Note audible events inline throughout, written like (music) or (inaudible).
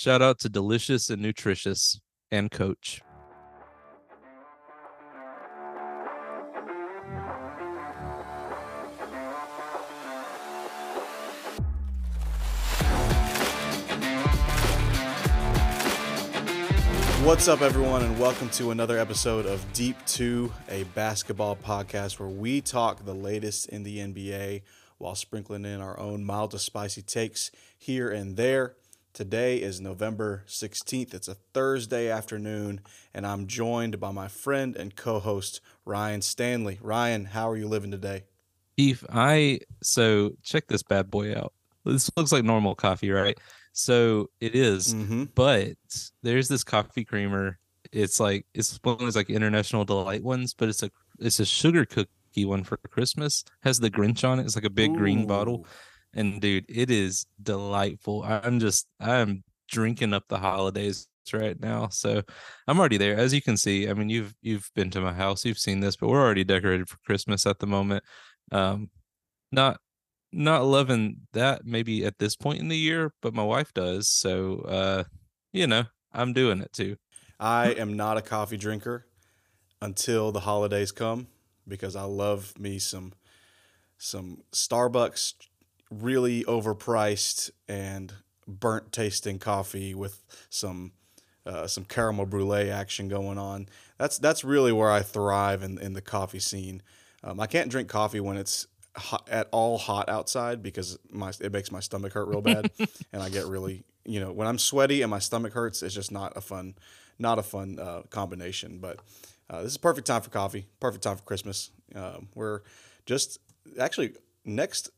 Shout out to Delicious and Nutritious and Coach. What's up, everyone, and welcome to another episode of Deep 2, a basketball podcast where we talk the latest in the NBA while sprinkling in our own mild to spicy takes here and there. Today is November 16th. It's a Thursday afternoon, and I'm joined by my friend and co host, Ryan Stanley. Ryan, how are you living today? Eve, I so check this bad boy out. This looks like normal coffee, right? So it is, Mm-hmm. but there's this coffee creamer. It's like it's one of those like international delight ones, but it's a it's a sugar cookie one for Christmas. Has the Grinch on it. It's like a big green bottle. And dude, it is delightful. I'm just I'm drinking up the holidays right now. So I'm already there. As you can see, I mean you've you've been to my house, you've seen this, but we're already decorated for Christmas at the moment. Um not not loving that maybe at this point in the year, but my wife does. So uh, you know, I'm doing it too. I am not a coffee drinker until the holidays come because I love me some some Starbucks really overpriced and burnt tasting coffee with some uh, some caramel brulee action going on. That's that's really where I thrive in, in the coffee scene. Um, I can't drink coffee when it's hot, at all hot outside because my it makes my stomach hurt real bad, (laughs) and I get really you know when I'm sweaty and my stomach hurts. It's just not a fun not a fun uh, combination. But uh, this is perfect time for coffee. Perfect time for Christmas. Um, we're just actually next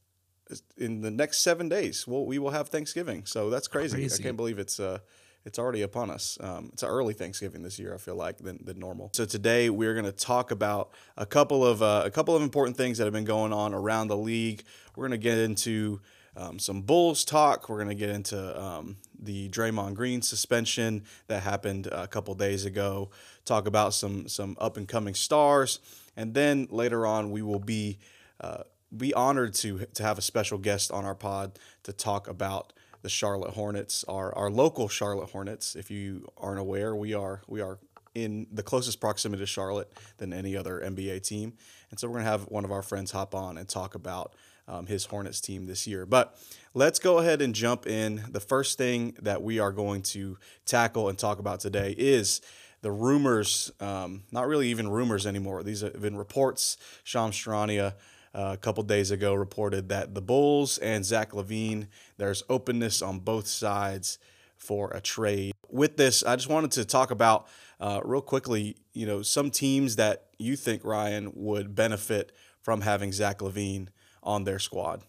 in the next seven days. We'll, we will have Thanksgiving. So that's crazy. Crazy. I can't believe it's uh, it's already upon us. Um, it's an early Thanksgiving this year. I feel like than, than normal. So today we're going to talk about a couple of uh, a couple of important things that have been going on around the league. We're going to get into um, some Bulls talk. We're going to get into um, the Draymond Green suspension that happened a couple days ago. Talk about some some up and coming stars, and then later on we will be uh, be honored to to have a special guest on our pod to talk about the Charlotte Hornets, our our local Charlotte Hornets. If you aren't aware, we are we are in the closest proximity to Charlotte than any other NBA team, and so we're gonna have one of our friends hop on and talk about um, his Hornets team this year. But let's go ahead and jump in. The first thing that we are going to tackle and talk about today is the rumors, um, not really even rumors anymore. These have been reports. Shams Charania uh, a couple days ago reported that the Bulls and Zach LaVine, there's openness on both sides for a trade. With this, I just wanted to talk about uh, real quickly, you know, some teams that you think Ryan would benefit from having Zach LaVine on their squad.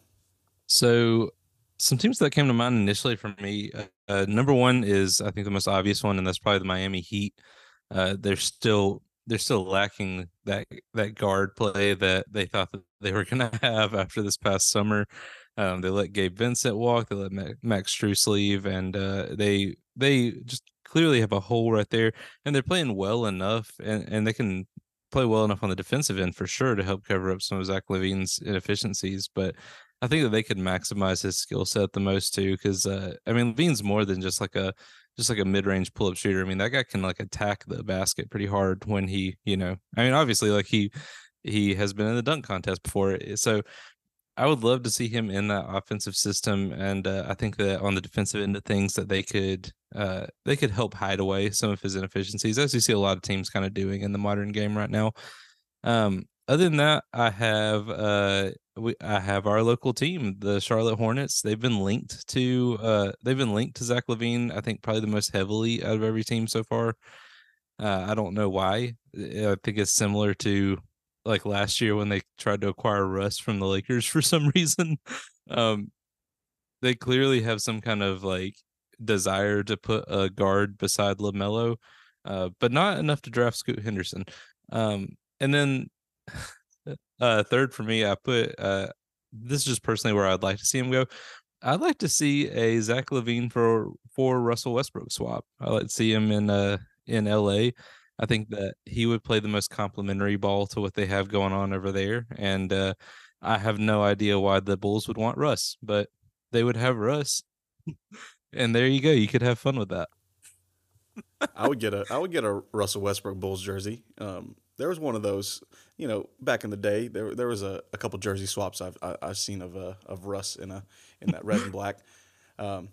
So, some teams that came to mind initially for me, uh, uh, number one is I think the most obvious one, and that's probably the Miami Heat. Uh, they're still they're still lacking that that guard play that they thought that they were going (laughs) to have after this past summer. Um, they let Gabe Vincent walk. They let Ma- Max Strus leave, and uh, they they just clearly have a hole right there. And they're playing well enough, and and they can play well enough on the defensive end for sure to help cover up some of Zach LaVine's inefficiencies. But I think that they could maximize his skill set the most too, because uh, I mean LaVine's more than just like a just like a mid-range pull-up shooter. I mean that guy can like attack the basket pretty hard when he, you know, I mean obviously like he he has been in the dunk contest before, so I would love to see him in that offensive system, and uh, I think that on the defensive end of things that they could uh, they could help hide away some of his inefficiencies, as you see a lot of teams kind of doing in the modern game right now. Um, other than that, I have uh, we I have our local team, the Charlotte Hornets. They've been linked to uh, they've been linked to Zach LaVine. I think probably the most heavily out of every team so far. Uh, I don't know why. I think it's similar to like last year when they tried to acquire Russ from the Lakers (laughs) for some reason. Um, they clearly have some kind of like desire to put a guard beside LaMelo, uh, but not enough to draft Scoot Henderson. Um, and then uh, third for me, I put uh, this is just personally where I'd like to see him go. I'd like to see a Zach LaVine for for Russell Westbrook swap. I like to see him in uh in LA. I think that he would play the most complimentary ball to what they have going on over there. And uh, I have no idea why the Bulls would want Russ, but they would have Russ. (laughs) And there you go. You could have fun with that. I would get a I would get a Russell Westbrook Bulls jersey. Um, there was one of those, you know, back in the day. There there was a, a couple jersey swaps I've I, have i have seen of uh, of Russ in a in that red and black. Um,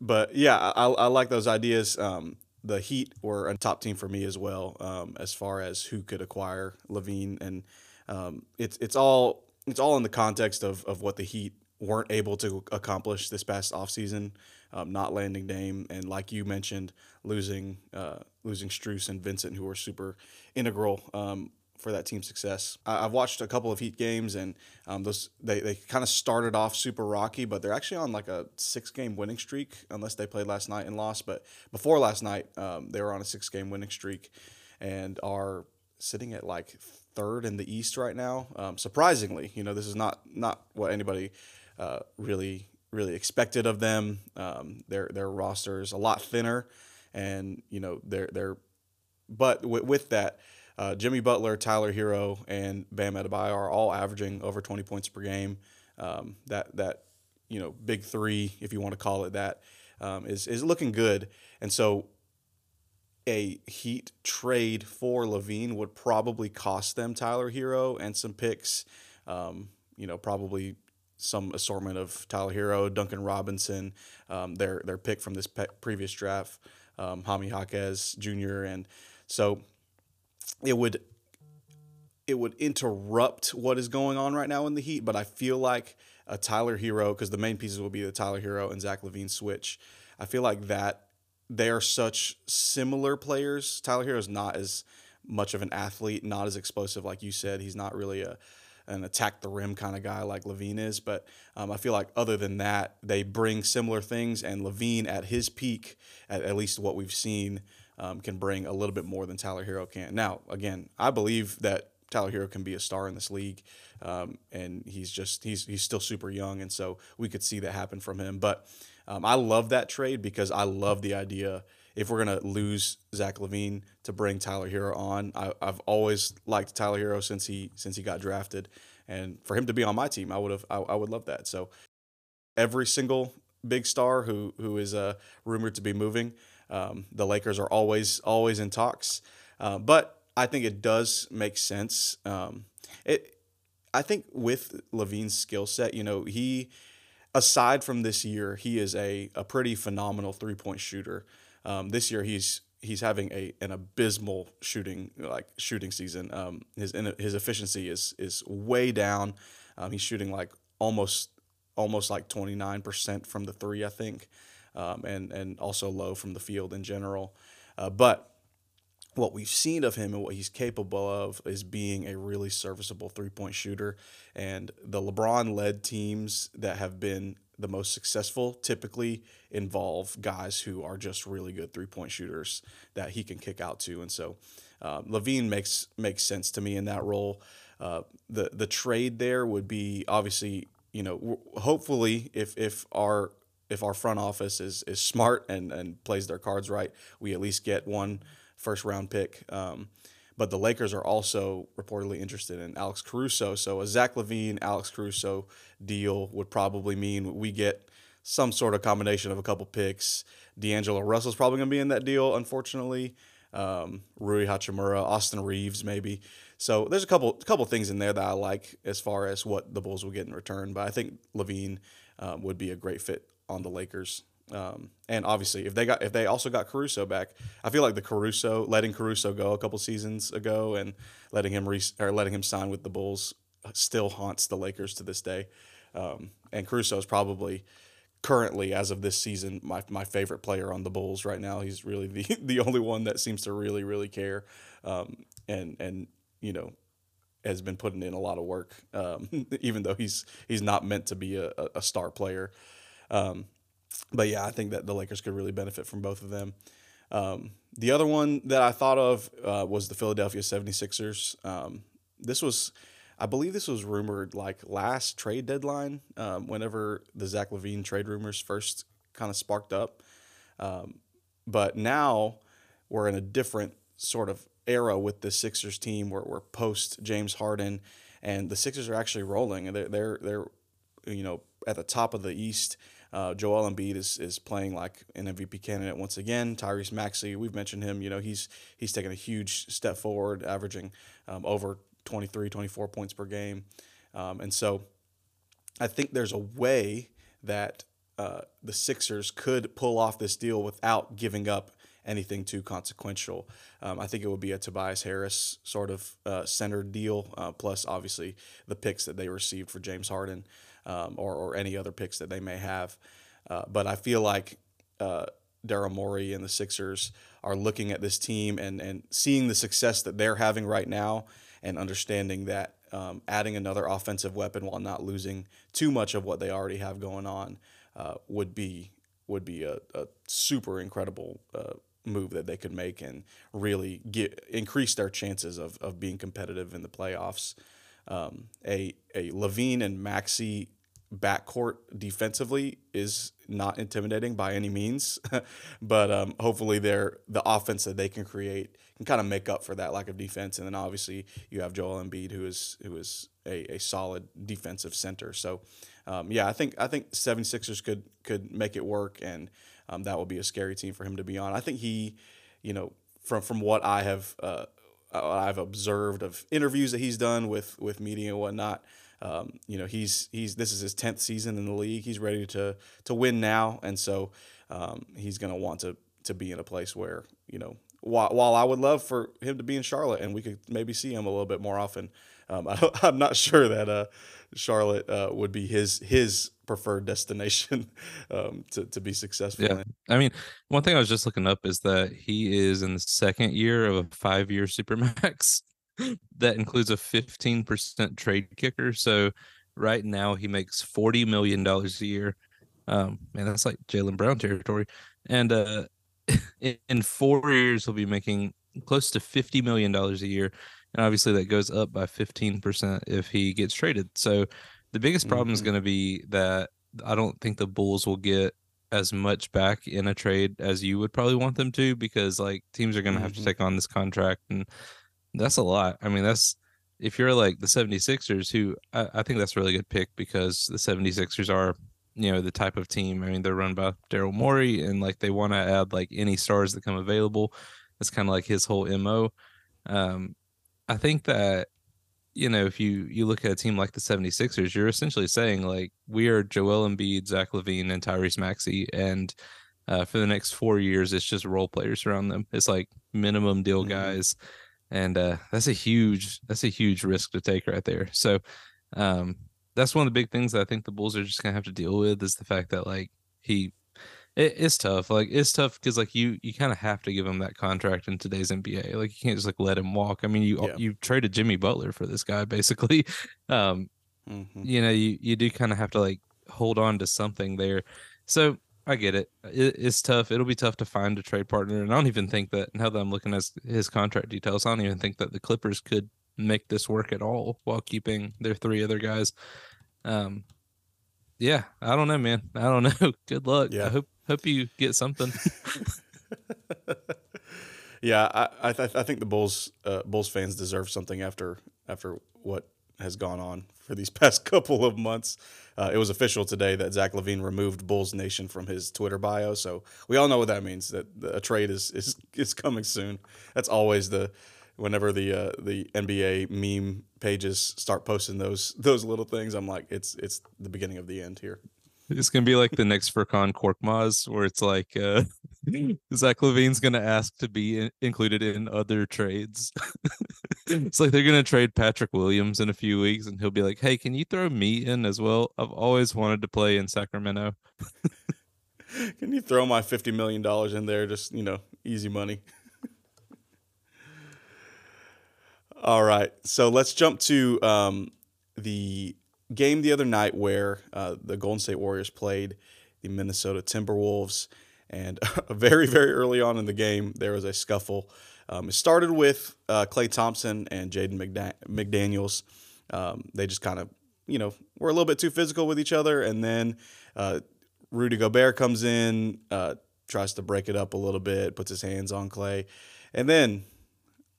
but yeah, I, I like those ideas. Um, the Heat were a top team for me as well, um, as far as who could acquire LaVine, and um, it's it's all it's all in the context of of what the Heat weren't able to accomplish this past offseason, um, not landing Dame, and like you mentioned, losing uh, losing Strus and Vincent, who were super integral um, for that team's success. I, have watched a couple of Heat games, and um, those they, they kind of started off super rocky, but they're actually on like a six game winning streak, unless they played last night and lost. But before last night, um, they were on a six game winning streak, and are sitting at like third in the East right now. Um, surprisingly, you know, this is not not what anybody uh, really really expected of them. Um, their their roster is a lot thinner, and you know they're they're but with, with that uh, Jimmy Butler, Tyler Herro, and Bam Adebayo are all averaging over 20 points per game. Um, that that you know big three, if you want to call it that, um, is is looking good. And so, a Heat trade for LaVine would probably cost them Tyler Herro and some picks. Um, you know, probably some assortment of Tyler Herro, Duncan Robinson, um, their their pick from this pe- previous draft, um, Jaime Jaquez Jr. And so it would it would interrupt what is going on right now in the Heat, but I feel like a Tyler Herro because the main pieces will be the Tyler Herro and Zach LaVine switch. I feel like that they are such similar players. Tyler Herro is not as much of an athlete, not as explosive, like you said. He's not really a an attack the rim kind of guy like LaVine is. But um, I feel like other than that, they bring similar things. And LaVine, at his peak, at, at least what we've seen, um, can bring a little bit more than Tyler Herro can. Now, again, I believe that Tyler Herro can be a star in this league, um, and he's just he's he's still super young, and so we could see that happen from him. But um, I love that trade because I love the idea. If we're gonna lose Zach LaVine to bring Tyler Herro on, I, have always liked Tyler Herro since he since he got drafted, and for him to be on my team, I would have I, I would love that. So every single big star who who is uh, rumored to be moving, um, the Lakers are always always in talks, uh, but I think it does make sense. Um, it, I think with LaVine's skill set, you know, he aside from this year, he is a a pretty phenomenal three point shooter. Um, this year, he's he's having a an abysmal shooting like shooting season. Um, his his efficiency is is way down. Um, he's shooting like almost almost like 29% from the three, I think um, and and also low from the field in general. Uh, but what we've seen of him and what he's capable of is being a really serviceable three point shooter. And the LeBron led teams that have been the most successful typically involve guys who are just really good three point shooters that he can kick out to. And so uh, LaVine makes makes sense to me in that role. Uh, the the trade there would be obviously you know hopefully if if our if our front office is is smart and and plays their cards right, we at least get one first round pick. Um, but the Lakers are also reportedly interested in Alex Caruso. So a Zach LaVine, Alex Caruso deal would probably mean we get some sort of combination of a couple picks. D'Angelo Russell's probably going to be in that deal, unfortunately. Um, Rui Hachimura, Austin Reaves, maybe. So there's a couple couple things in there that I like as far as what the Bulls will get in return. But I think LaVine um, would be a great fit on the Lakers. Um, and obviously, if they got if they also got Caruso back, I feel like the Caruso letting Caruso go a couple seasons ago and letting him re, or letting him sign with the Bulls still haunts the Lakers to this day. Um, and Caruso is probably currently, as of this season, my my favorite player on the Bulls right now. He's really the (laughs) the only one that seems to really really care, um, and and you know has been putting in a lot of work, um, (laughs) even though he's he's not meant to be a, a star player. Um, but yeah, I think that the Lakers could really benefit from both of them. Um, the other one that I thought of uh, was the Philadelphia 76ers. Um, this was, I believe this was rumored like last trade deadline, um, whenever the Zach LaVine trade rumors first kind of sparked up. Um, but now we're in a different sort of era with the Sixers team where we're post James Harden and the Sixers are actually rolling and they're, they're, they're, you know, at the top of the East Uh, Joel Embiid is, is playing like an MVP candidate once again. Tyrese Maxey, we've mentioned him. You know, he's he's taken a huge step forward, averaging um, over 23, 24 points per game. Um, and so I think there's a way that uh, the Sixers could pull off this deal without giving up anything too consequential. Um, I think it would be a Tobias Harris sort of uh, centered deal, uh, plus obviously the picks that they received for James Harden um, or, or any other picks that they may have. Uh, but I feel like uh, Daryl Morey and the Sixers are looking at this team and, and seeing the success that they're having right now and understanding that um, adding another offensive weapon while not losing too much of what they already have going on uh, would be would be a, a super incredible uh, move that they could make and really get increase their chances of, of being competitive in the playoffs. Um, a a LaVine and Maxey backcourt defensively is not intimidating by any means, (laughs) but um, hopefully they're the offense that they can create can kind of make up for that lack of defense. And then obviously you have Joel Embiid, who is who is a, a solid defensive center. So um, yeah, I think I think 76ers could could make it work, and um, that would be a scary team for him to be on. I think he, you know, from from what I have uh, I've observed of interviews that he's done with with media and whatnot. Um, you know, he's he's this is his tenth season in the league. He's ready to to win now, and so um, he's going to want to to be in a place where you know. While, while I would love for him to be in Charlotte and we could maybe see him a little bit more often, um, (laughs) I, am not sure that uh, Charlotte uh, would be his his preferred destination (laughs) um, to to be successful. Yeah, in. I mean, one thing I was just looking up is that he is in the second year of a five year supermax (laughs) that includes a 15% trade kicker. So right now he makes $40 million a year. Um, man, that's like Jaylen Brown territory. And uh, (laughs) in four years, he'll be making close to $50 million a year. And obviously that goes up by 15% if he gets traded. So the biggest problem mm-hmm. is going to be that I don't think the Bulls will get as much back in a trade as you would probably want them to because like teams are going to mm-hmm. have to take on this contract and that's a lot. I mean, that's if you're like the 76ers, who I, I think that's a really good pick because the 76ers are, you know, the type of team. I mean, they're run by Daryl Morey and like they want to add like any stars that come available. That's kind of like his whole MO. Um, I think that you know, if you you look at a team like the 76ers, you're essentially saying like we are Joel Embiid, Zach LaVine, and Tyrese Maxey, and uh, for the next four years, it's just role players around them. It's like minimum deal mm-hmm. guys and uh, that's a huge that's a huge risk to take right there. So um, that's one of the big things that I think the Bulls are just gonna have to deal with is the fact that like he it, it's tough. Like it's tough because like you you kind of have to give him that contract in today's NBA. Like you can't just like let him walk. I mean you yeah. you traded Jimmy Butler for this guy (laughs) basically. Um, mm-hmm. You know you you do kind of have to like hold on to something there. So I get it. it. It's tough. It'll be tough to find a trade partner, and I don't even think that now that I'm looking at his contract details, I don't even think that the Clippers could make this work at all while keeping their three other guys. Um, yeah, I don't know, man. I don't (laughs) know. Good luck. Yeah. I hope hope you get something. (laughs) yeah, I I, th- I think the Bulls uh, Bulls fans deserve something after after what has gone on for these (laughs) past couple of months. Uh, it was official today that Zach LaVine removed Bulls Nation from his Twitter bio, so we all know what that means. That a trade is is (laughs) is coming soon. That's always the whenever the uh, the NBA meme pages start posting those those little things. I'm like, it's it's the beginning of the end here. It's gonna be like the next Furkan Korkmaz, where it's like uh, (laughs) Zach LaVine's gonna ask to be in- included in other trades. (laughs) it's like they're gonna trade Patrick Williams in a few weeks, and he'll be like, "Hey, can you throw me in as well? I've always wanted to play in Sacramento." (laughs) can you throw my fifty million dollars in there? Just you know, easy money. All right, so let's jump to um, the game the other night where uh, the Golden State Warriors played the Minnesota Timberwolves. And (laughs) very, very early on in the game, there was a scuffle. Um, it started with uh, Klay Thompson and Jaden McDa- McDaniels. Um, they just kind of, you know, were a little bit too physical with each other. And then uh, Rudy Gobert comes in, uh, tries to break it up a little bit, puts his hands on Klay, And then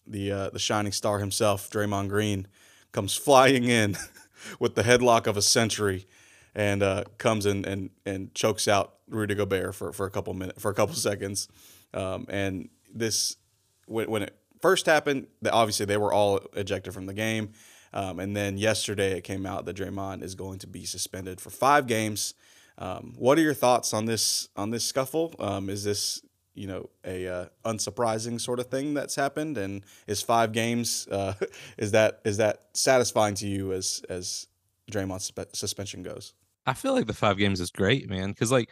the, uh, the shining star himself, Draymond Green, comes flying in (laughs) with the headlock of a century and uh, comes in and and chokes out Rudy Gobert for, for a couple minutes for a couple seconds. Um, and this when, when it first happened, obviously they were all ejected from the game. Um, and then yesterday it came out that Draymond is going to be suspended for five games. Um, what are your thoughts on this on this scuffle? Um, is this you know a uh, unsurprising sort of thing that's happened, and is five games uh, (laughs) is that is that satisfying to you as as Draymond's suspension goes? I feel like the five games is great, man, because like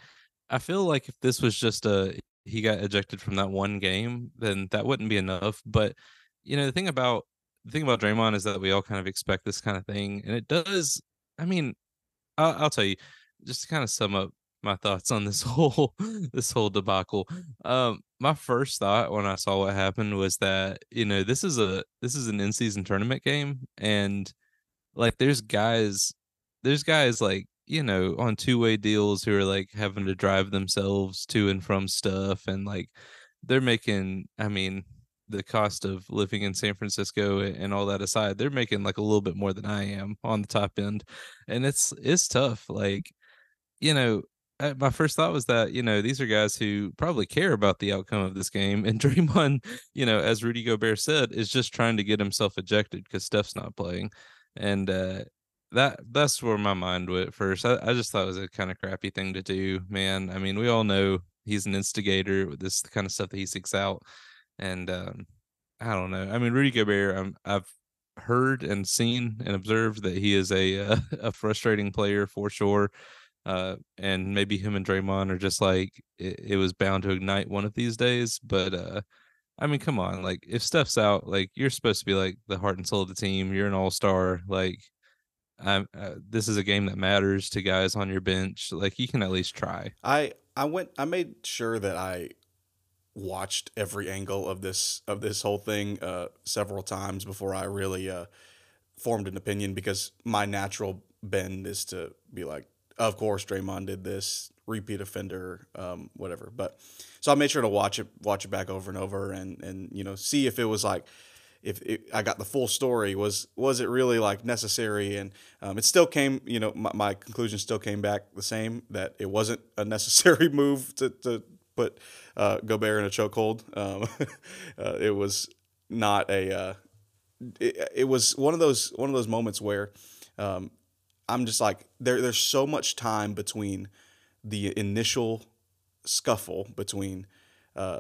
I feel like if this was just a he got ejected from that one game, then that wouldn't be enough. But you know, the thing about the thing about Draymond is that we all kind of expect this kind of thing, and it does. I mean, I'll, I'll tell you, just to kind of sum up my thoughts on this (laughs) whole this whole debacle. Um, my first thought when I saw what happened was that you know this is a this is an in season tournament game, and like there's guys, there's guys like you know, on two way deals who are like having to drive themselves to and from stuff and like they're making I mean, the cost of living in San Francisco and all that aside, they're making like a little bit more than I am on the top end. And it's it's tough. Like, you know, my first thought was that you know these are guys who probably care about the outcome of this game, and (laughs) Draymond, you know, as Rudy Gobert said, is just trying to get himself ejected because Steph's not playing, and uh, that that's where my mind went first. I, I just thought it was a kind of crappy thing to do, man. I mean, we all know he's an instigator with this kind of stuff that he seeks out, and um, I don't know. I mean, Rudy Gobert, I'm, I've heard and seen and observed that he is a uh, (laughs) a frustrating player for sure. Uh, and maybe him and Draymond are just like it, it was bound to ignite one of these days. But uh, I mean, come on, like if Steph's out, like you're supposed to be like the heart and soul of the team. You're an all star. Like uh, this is a game that matters to guys on your bench. Like you can at least try. I I went. I made sure that I watched every angle of this of this whole thing uh, several times before I really uh, formed an opinion because my natural bend is to be like, of course, Draymond did this, repeat offender, um, whatever. But so I made sure to watch it, watch it back over and over, and and you know see if it was like if it, I got the full story, was was it really like necessary? And um, it still came, you know, my, my, conclusion still came back the same that it wasn't a (laughs) necessary move to, to put uh, Gobert in a chokehold. Um, (laughs) uh, it was not a. Uh, it, it, was one of those one of those moments where um, I'm just like there. There's so much time between the initial scuffle between uh,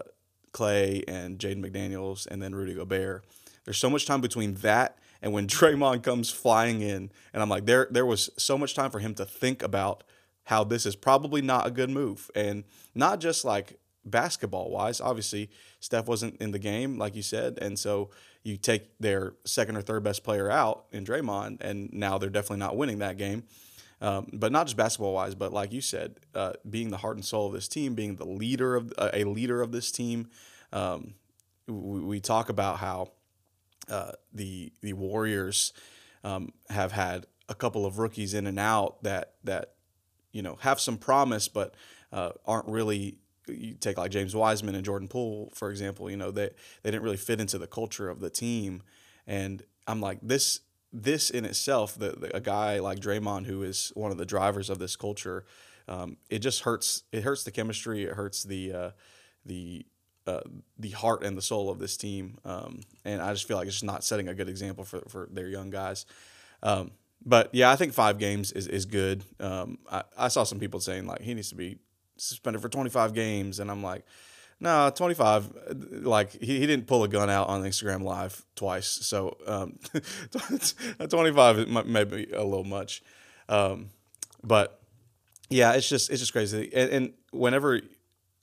Klay and Jaden McDaniels and then Rudy Gobert there's so much time between that and when (laughs) Draymond comes flying in, and I'm like, there there was so much time for him to think about how this is probably not a good move, and not just like basketball wise. Obviously, Steph wasn't in the game, like you said, and so you take their second or third best player out in Draymond, and now they're definitely not winning that game. Um, but not just basketball wise, but like you said, uh, being the heart and soul of this team, being the leader of uh, a leader of this team. Um, we, we talk about how uh, the the Warriors um, have had a couple of rookies in and out that that you know have some promise, but uh, aren't really. You take like James Wiseman and Jordan Poole, for example. You know they they didn't really fit into the culture of the team, and I'm like this this in itself, the, the, a guy like Draymond, who is one of the drivers of this culture, um, it just hurts. It hurts the chemistry. It hurts the uh, the uh, the heart and the soul of this team. Um, and I just feel like it's just not setting a good example for, for their young guys. Um, but yeah, I think five games is, is good. Um, I, I saw some people saying like he needs to be suspended for 25 games. And I'm like, no, 25. Like he, he didn't pull a gun out on Instagram live twice. So um, (laughs) 25 may be a little much. Um, but yeah, it's just, it's just crazy. And, and whenever,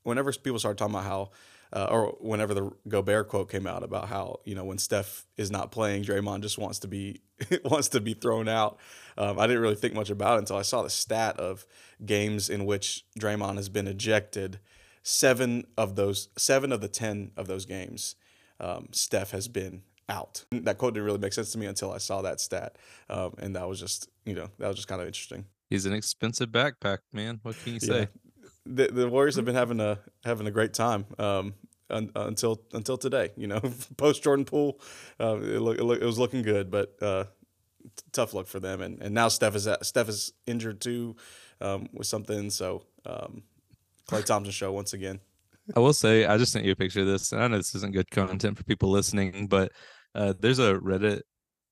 whenever people start talking about how uh, or whenever the Gobert quote came out about how you know when Steph is not playing, Draymond just wants to be (laughs) wants to be thrown out. Um, I didn't really think much about it until I saw the stat of games in which Draymond has been ejected. Seven of those, seven of the ten of those games, um, Steph has been out. That quote didn't really make sense to me until I saw that stat, um, and that was just you know that was just kind of interesting. He's an expensive backpack, man. What can you say? Yeah the, the Warriors have been having a having a great time um, un, until until today. You know, (laughs) post Jordan Poole, uh, it, look, it, look, it, was looking good, but uh, tough luck for them. And and now Steph is Steph is injured too um, with something. So um, Klay Thompson show once again. (laughs) I will say I just sent you a picture of this. And I know this isn't good content for people listening, but uh, there's a Reddit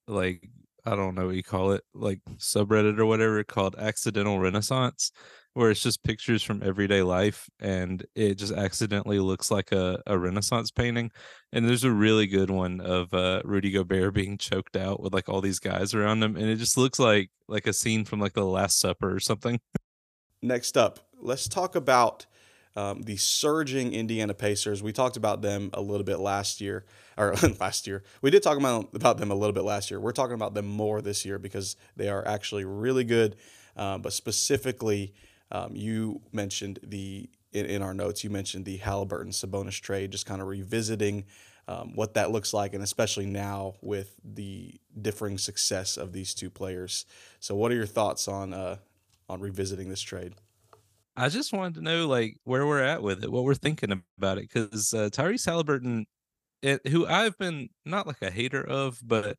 like I don't know what you call it, like subreddit or whatever called Accidental Renaissance, where it's just pictures from everyday life and it just accidentally looks like a, a Renaissance painting. And there's a really good one of uh, Rudy Gobert being choked out with like all these guys around him, and it just looks like like a scene from like the Last Supper or something. Next up, let's talk about um, the surging Indiana Pacers. We talked about them a little bit last year, or (laughs) last year. We did talk about, about them a little bit last year. We're talking about them more this year because they are actually really good. Um, but specifically, um, you mentioned the in, in, our notes. You mentioned the Halliburton Sabonis trade, just kind of revisiting um, what that looks like, and especially now with the differing success of these two players. So, what are your thoughts on uh, on revisiting this trade? I just wanted to know like where we're at with it, what we're thinking about it, because uh, Tyrese Halliburton, it, eh, who I've been not like a hater of, but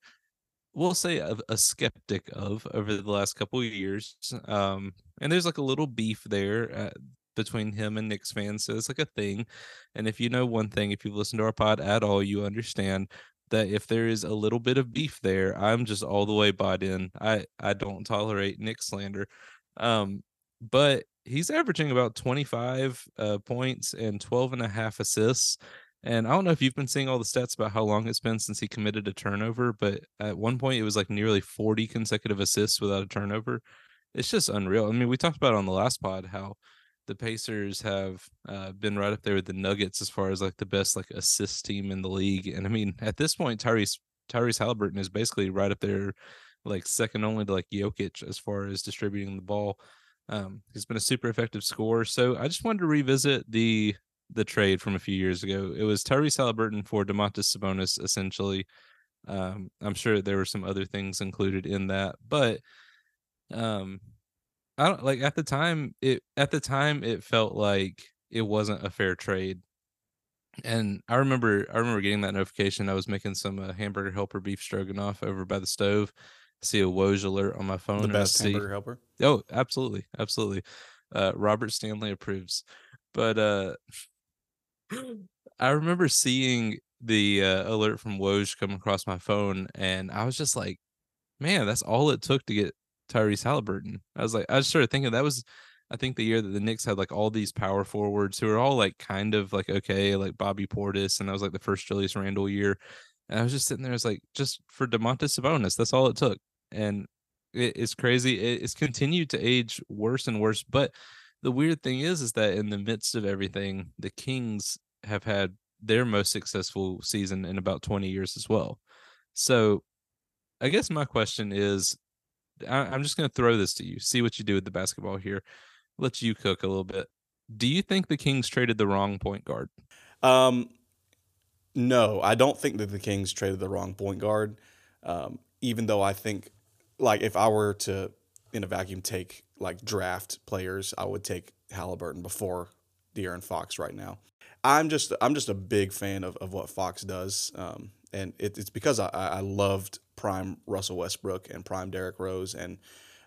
we'll say a, a skeptic of over the last couple of years. Um, and there's like a little beef there uh, between him and Knicks fans, so it's like a thing. And if you know one thing, if you've listened to our pod at all, you understand that if there is a little bit of beef there, I'm just all the way bought in. I I don't tolerate Knick slander. Um, but he's averaging about 25 uh, points and 12 and a half assists. And I don't know if you've been seeing all the stats about how long it's been since he committed a turnover, but at one point it was like nearly 40 consecutive assists without a turnover. It's just unreal. I mean, we talked about on the last pod how the Pacers have uh, been right up there with the Nuggets as far as like the best like assist team in the league. And I mean, at this point, Tyrese Tyrese Halliburton is basically right up there, like second only to like Jokic as far as distributing the ball. Um, he's been a super effective scorer. So I just wanted to revisit the the trade from a few years ago. It was Tyrese Halliburton for Domantas Sabonis, essentially. Um, I'm sure there were some other things included in that, but um, I don't like at the time. It at the time it felt like it wasn't a fair trade, and I remember I remember getting that notification. I was making some uh, hamburger helper beef stroganoff over by the stove, see a Woj alert on my phone. The best hamburger helper. Oh, absolutely, absolutely. Uh, Robert Stanley approves. But uh, I remember seeing the uh, alert from Woj come across my phone, and I was just like, "Man, that's all it took to get Tyrese Halliburton." I was like, I just started thinking that was, I think, the year that the Knicks had like all these power forwards who were all like kind of like okay, like Bobby Portis, and that was like the first Julius Randle year. And I was just sitting there, I was like, just for Domantas Sabonis, that's all it took and it's crazy. It's continued to age worse and worse. But the weird thing is, is that in the midst of everything, the Kings have had their most successful season in about 20 years as well. So I guess my question is I, am just going to throw this to you, see what you do with the basketball here. Let you cook a little bit. Do you think the Kings traded the wrong point guard? Um, no, I don't think that the Kings traded the wrong point guard. Um, even though I think like if I were to in a vacuum take like draft players, I would take Halliburton before De'Aaron Fox right now. I'm just I'm just a big fan of, of what Fox does, um, and it, it's because I, I loved prime Russell Westbrook and prime Derrick Rose, and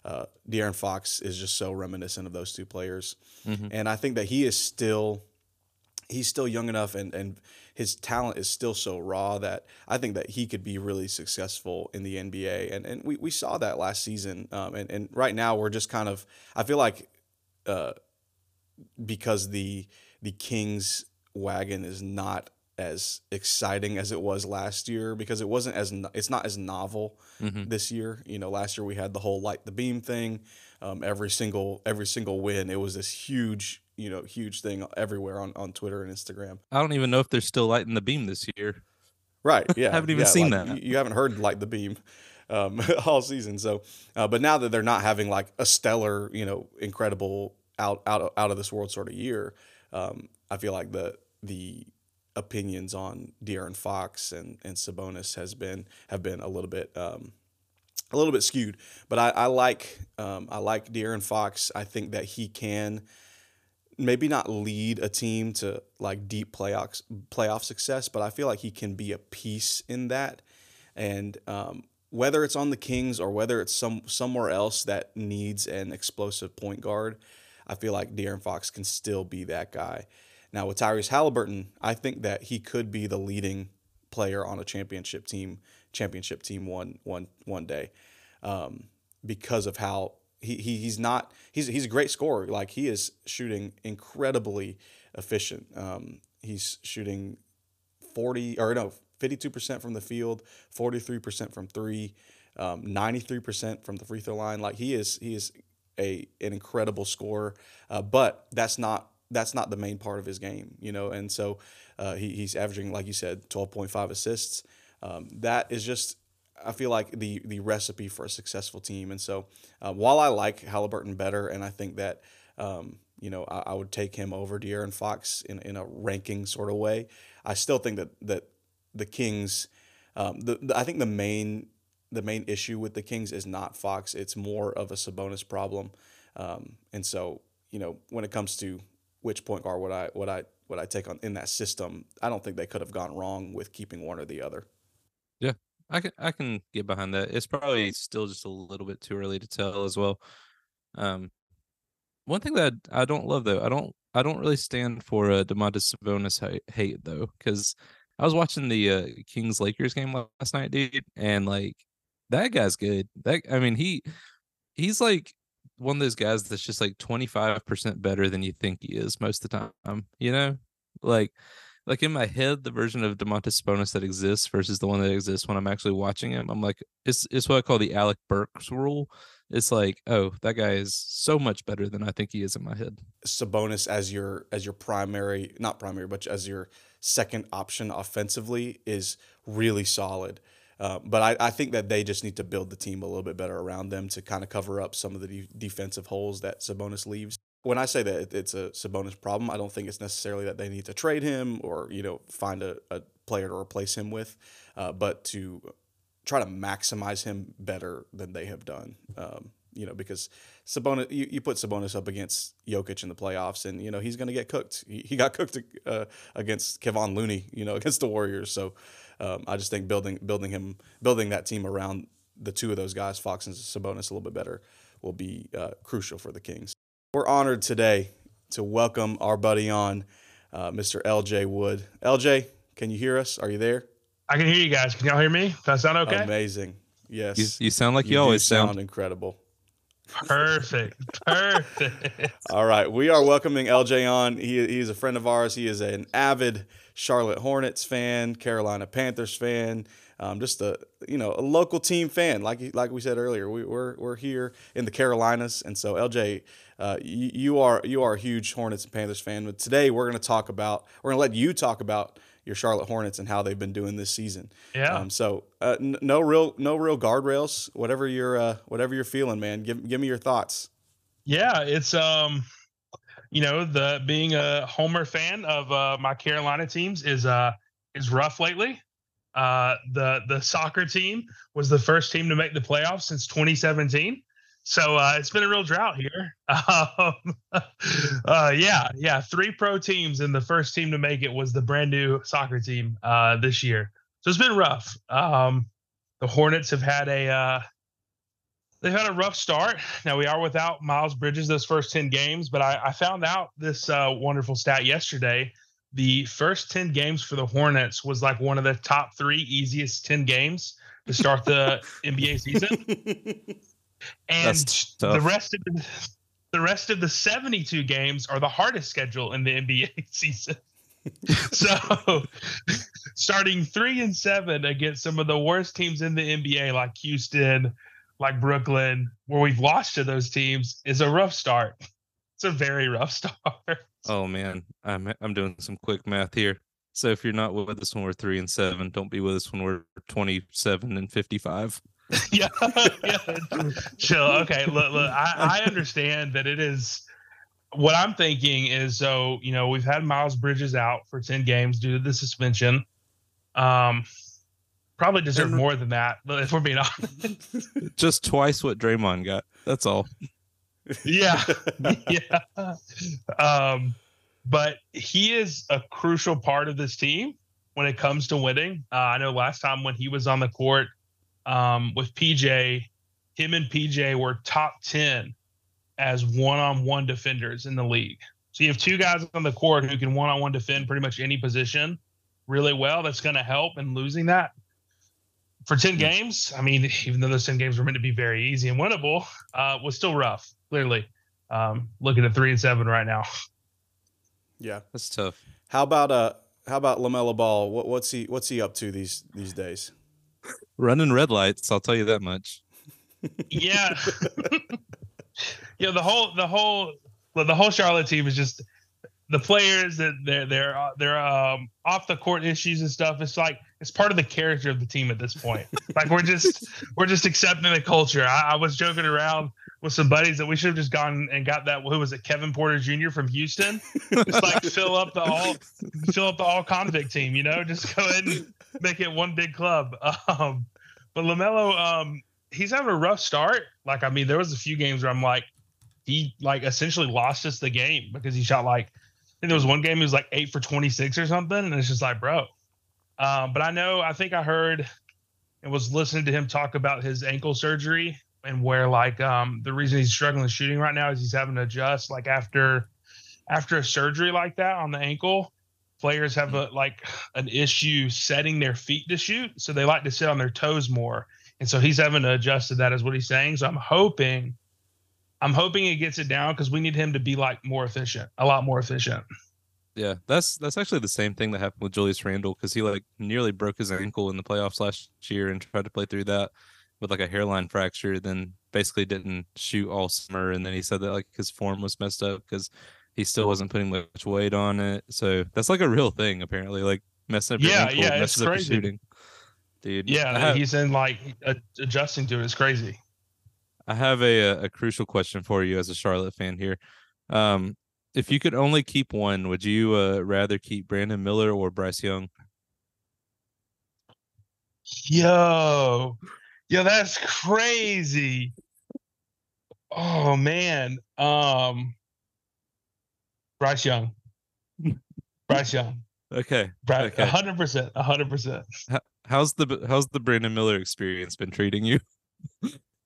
uh, De'Aaron Fox is just so reminiscent of those two players, mm-hmm. and I think that he is still he's still young enough and and his talent is still so raw that I think that he could be really successful in the NBA. And and we, we saw that last season. Um, and, and right now we're just kind of I feel like uh, because the the Kings wagon is not as exciting as it was last year because it wasn't as it's not as novel mm-hmm. this year. You know, last year we had the whole light the beam thing. Um, every single every single win, it was this huge you know huge thing everywhere on on Twitter and Instagram. I don't even know if they're still lighting the beam this year. Right. (laughs) Yeah. I haven't even yeah, seen like, that. You, you, haven't heard light the beam. Um, (laughs) all season, so uh, but now that they're not having like a stellar, you know, incredible out out out of this world sort of year, um, I feel like the the opinions on De'Aaron Fox and and Sabonis has been have been a little bit um, a little bit skewed. But I, I like um, I like De'Aaron Fox. I think that he can maybe not lead a team to like deep playoffs playoff success, but I feel like he can be a piece in that. And um, whether it's on the Kings or whether it's some somewhere else that needs an explosive point guard, I feel like De'Aaron Fox can still be that guy. Now with Tyrese Halliburton, I think that he could be the leading player on a championship team, championship team one one one day, um, because of how he, he he's not he's he's a great scorer. Like he is shooting incredibly efficient. Um, he's shooting forty or no 52% from the field, 43% from three, um, 93% from the free throw line. Like he is, he is a an incredible scorer, uh, but that's not that's not the main part of his game, you know. And so uh, he, he's averaging, like you said, 12.5 assists. Um, that is just, I feel like the the recipe for a successful team. And so uh, while I like Halliburton better, and I think that. Um, you know, I, I, would take him over De'Aaron Fox in, in a ranking sort of way. I still think that that the Kings. Um, the, the, I think the main the main issue with the Kings is not Fox. It's more of a Sabonis problem. Um, and so, you know, when it comes to which point guard would I would I would I take on in that system, I don't think they could have gone wrong with keeping one or the other. Yeah, I can I can get behind that. It's probably still just a little bit too early to tell as well. Um, one thing that I don't love though, I don't I don't really stand for a Domantas Sabonis hate though, because I was watching the uh, Kings Lakers game last night, dude, and like that guy's good. That I mean, he he's like one of those guys that's just like 25% better than you think he is most of the time, you know? Like like in my head, the version of Domantas Sabonis that exists versus the one that exists when I'm actually watching him, I'm like, it's it's what I call the Alec Burks rule. It's like, oh, that guy is so much better than I think he is in my head. Sabonis as your as your primary, not primary, but as your second option offensively is really solid. Uh, but I, I, think that they just need to build the team a little bit better around them to kind of cover up some of the de- defensive holes that Sabonis leaves. When I say that it's a Sabonis problem, I don't think it's necessarily that they need to trade him or you know find a, a player to replace him with, uh, but to try to maximize him better than they have done. Um, you know, because Sabonis, you, you put Sabonis up against Jokic in the playoffs, and you know he's going to get cooked. He, he got (laughs) cooked uh, against Kevon Looney, you know, (laughs) against the Warriors. So um, I just think building building him building that team around the two of those guys, Fox and Sabonis, a little bit better, will be uh, crucial for the Kings. We're honored today to welcome our buddy on, uh, Mr. LJ Wood. LJ, can you hear us? Are you there? I can hear you guys. Can y'all hear me? Does that sound okay? Amazing. Yes. You, you sound like you, you always sound. sound incredible. Perfect. (laughs) Perfect. All right. We are welcoming LJ on. He, he's a friend of ours. He is an avid Charlotte Hornets fan, Carolina Panthers fan, um, just a you know a local team fan. Like like we said earlier, we, are we're, we're here in the Carolinas, and so LJ, uh, you, you are you are a huge Hornets and Panthers fan. But today we're going to talk about we're going to let you talk about your Charlotte Hornets and how they've been doing this season. Yeah. Um, so uh, n- no real no real guardrails. Whatever you're uh, whatever you're feeling, man. Give give me your thoughts. Yeah, it's um, you know, the being a Homer fan of uh, my Carolina teams is uh is rough lately. Uh, the the soccer team was the first team to make the playoffs since 2017. So uh, it's been a real drought here. (laughs) Um, uh, yeah, yeah. Three pro teams, and the first team to make it was the brand new soccer team uh, this year. So it's been rough. Um, the Hornets have had a uh, they've had a rough start. Now we are without Miles Bridges those first ten games, but I, I found out this uh, wonderful stat yesterday. The first ten games for the Hornets was like one of the top three easiest ten games to start the (laughs) NBA season. (laughs) and the rest of the, the rest of the 72 games are the hardest schedule in the NBA (laughs) season. so (laughs) starting three and seven against some of the worst teams in the NBA, like Houston, like Brooklyn, where we've lost to those teams, is a rough start. It's a very rough (laughs) start. Oh man, I'm I'm doing some quick math here. So if you're not with us when we're three and seven, don't be with us when we're 27 and 55. (laughs) yeah, yeah. Chill. Okay, look, look. I, I understand that it is. What I'm thinking is, so you know, we've had Miles Bridges out for ten games due to the suspension. Um, probably deserve more than that, but if we're being honest. (laughs) Just twice what Draymond got. That's all. yeah, (laughs) yeah. Um, but he is a crucial part of this team when it comes to winning. Uh, I know last time when he was on the court um, with PJ, him and PJ were top 10 as one on one defenders in the league. So you have two guys on the court who can one on one defend pretty much any position really well. That's going to help in losing that. For 10 games, I mean, even though those 10 games were meant to be very easy and winnable, uh, was still rough, clearly. Um, looking at three and seven right now. Yeah. That's tough. How about uh how about LaMelo Ball? What, what's he what's he up to these these days? Running red lights, I'll tell you that much. Yeah. (laughs) yeah, the whole the whole the whole Charlotte team is just the players that they're they're uh, they're um off the court issues and stuff. It's like it's part of the character of the team at this point. like we're just we're just accepting the culture. I, I was joking around with some buddies that we should have just gone and got that. Who was it? Kevin Porter Jr. from Houston. Just like (laughs) fill up the all fill up the all convict team. You know, just go ahead and make it one big club. (laughs) Um, but LaMelo, um, he's having a rough start. Like I mean, there was a few games where I'm like, he like essentially lost us the game because he shot like I think there was one game he was like eight for 26 or something, and it's just like, bro. Um, but I know, I think I heard and was listening to him talk about his ankle surgery and where like um the reason he's struggling with shooting right now is he's having to adjust like after after a surgery like that on the ankle players have a like an issue setting their feet to shoot so they like to sit on their toes more. And so he's having to adjust to that is what he's saying. So i'm hoping i'm hoping he gets it down because we need him to be like more efficient a lot more efficient. Yeah, that's that's actually the same thing that happened with Julius Randle because he like nearly broke his ankle in the playoffs last year and tried to play through that with like a hairline fracture. Then basically didn't shoot all summer, and then he said that like his form was messed up because he still wasn't putting much weight on it. So that's like a real thing apparently. Like messing up your Yeah, yeah, it's messes up shooting. Dude, yeah have, he's in like adjusting to it it's crazy I have a a crucial question for you as a Charlotte fan here. Um, if you could only keep one, would you uh, rather keep Brandon Miller or Bryce Young? Yo, yo, that's crazy. Oh man. Um Bryce Young. Bryce Young. Okay. Bryce, Okay. hundred percent. hundred percent. How's the how's the Brandon Miller experience been treating you?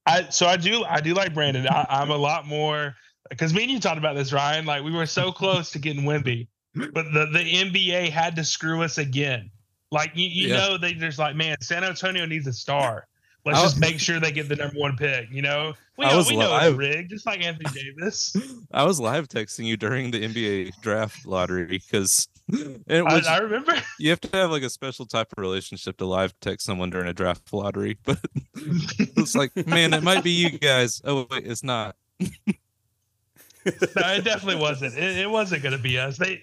I so I do I do like Brandon. I, I'm a lot more because me and you talked about this, Ryan. Like we were so close to getting Wemby, but the, the NBA had to screw us again. Like you, you Yeah. know, they just like, man, San Antonio needs a star. Let's I just make sure they get the number one pick. You know, we I know, was we know it's rigged, just like Anthony Davis. (laughs) I was live texting you during the NBA draft lottery because (laughs) it I, was I remember. (laughs) you have to have like a special type of relationship to live text someone during a draft lottery. But it's like, man, it might be you guys. Oh wait, it's not. no, it definitely wasn't. It, it wasn't going to be us. They,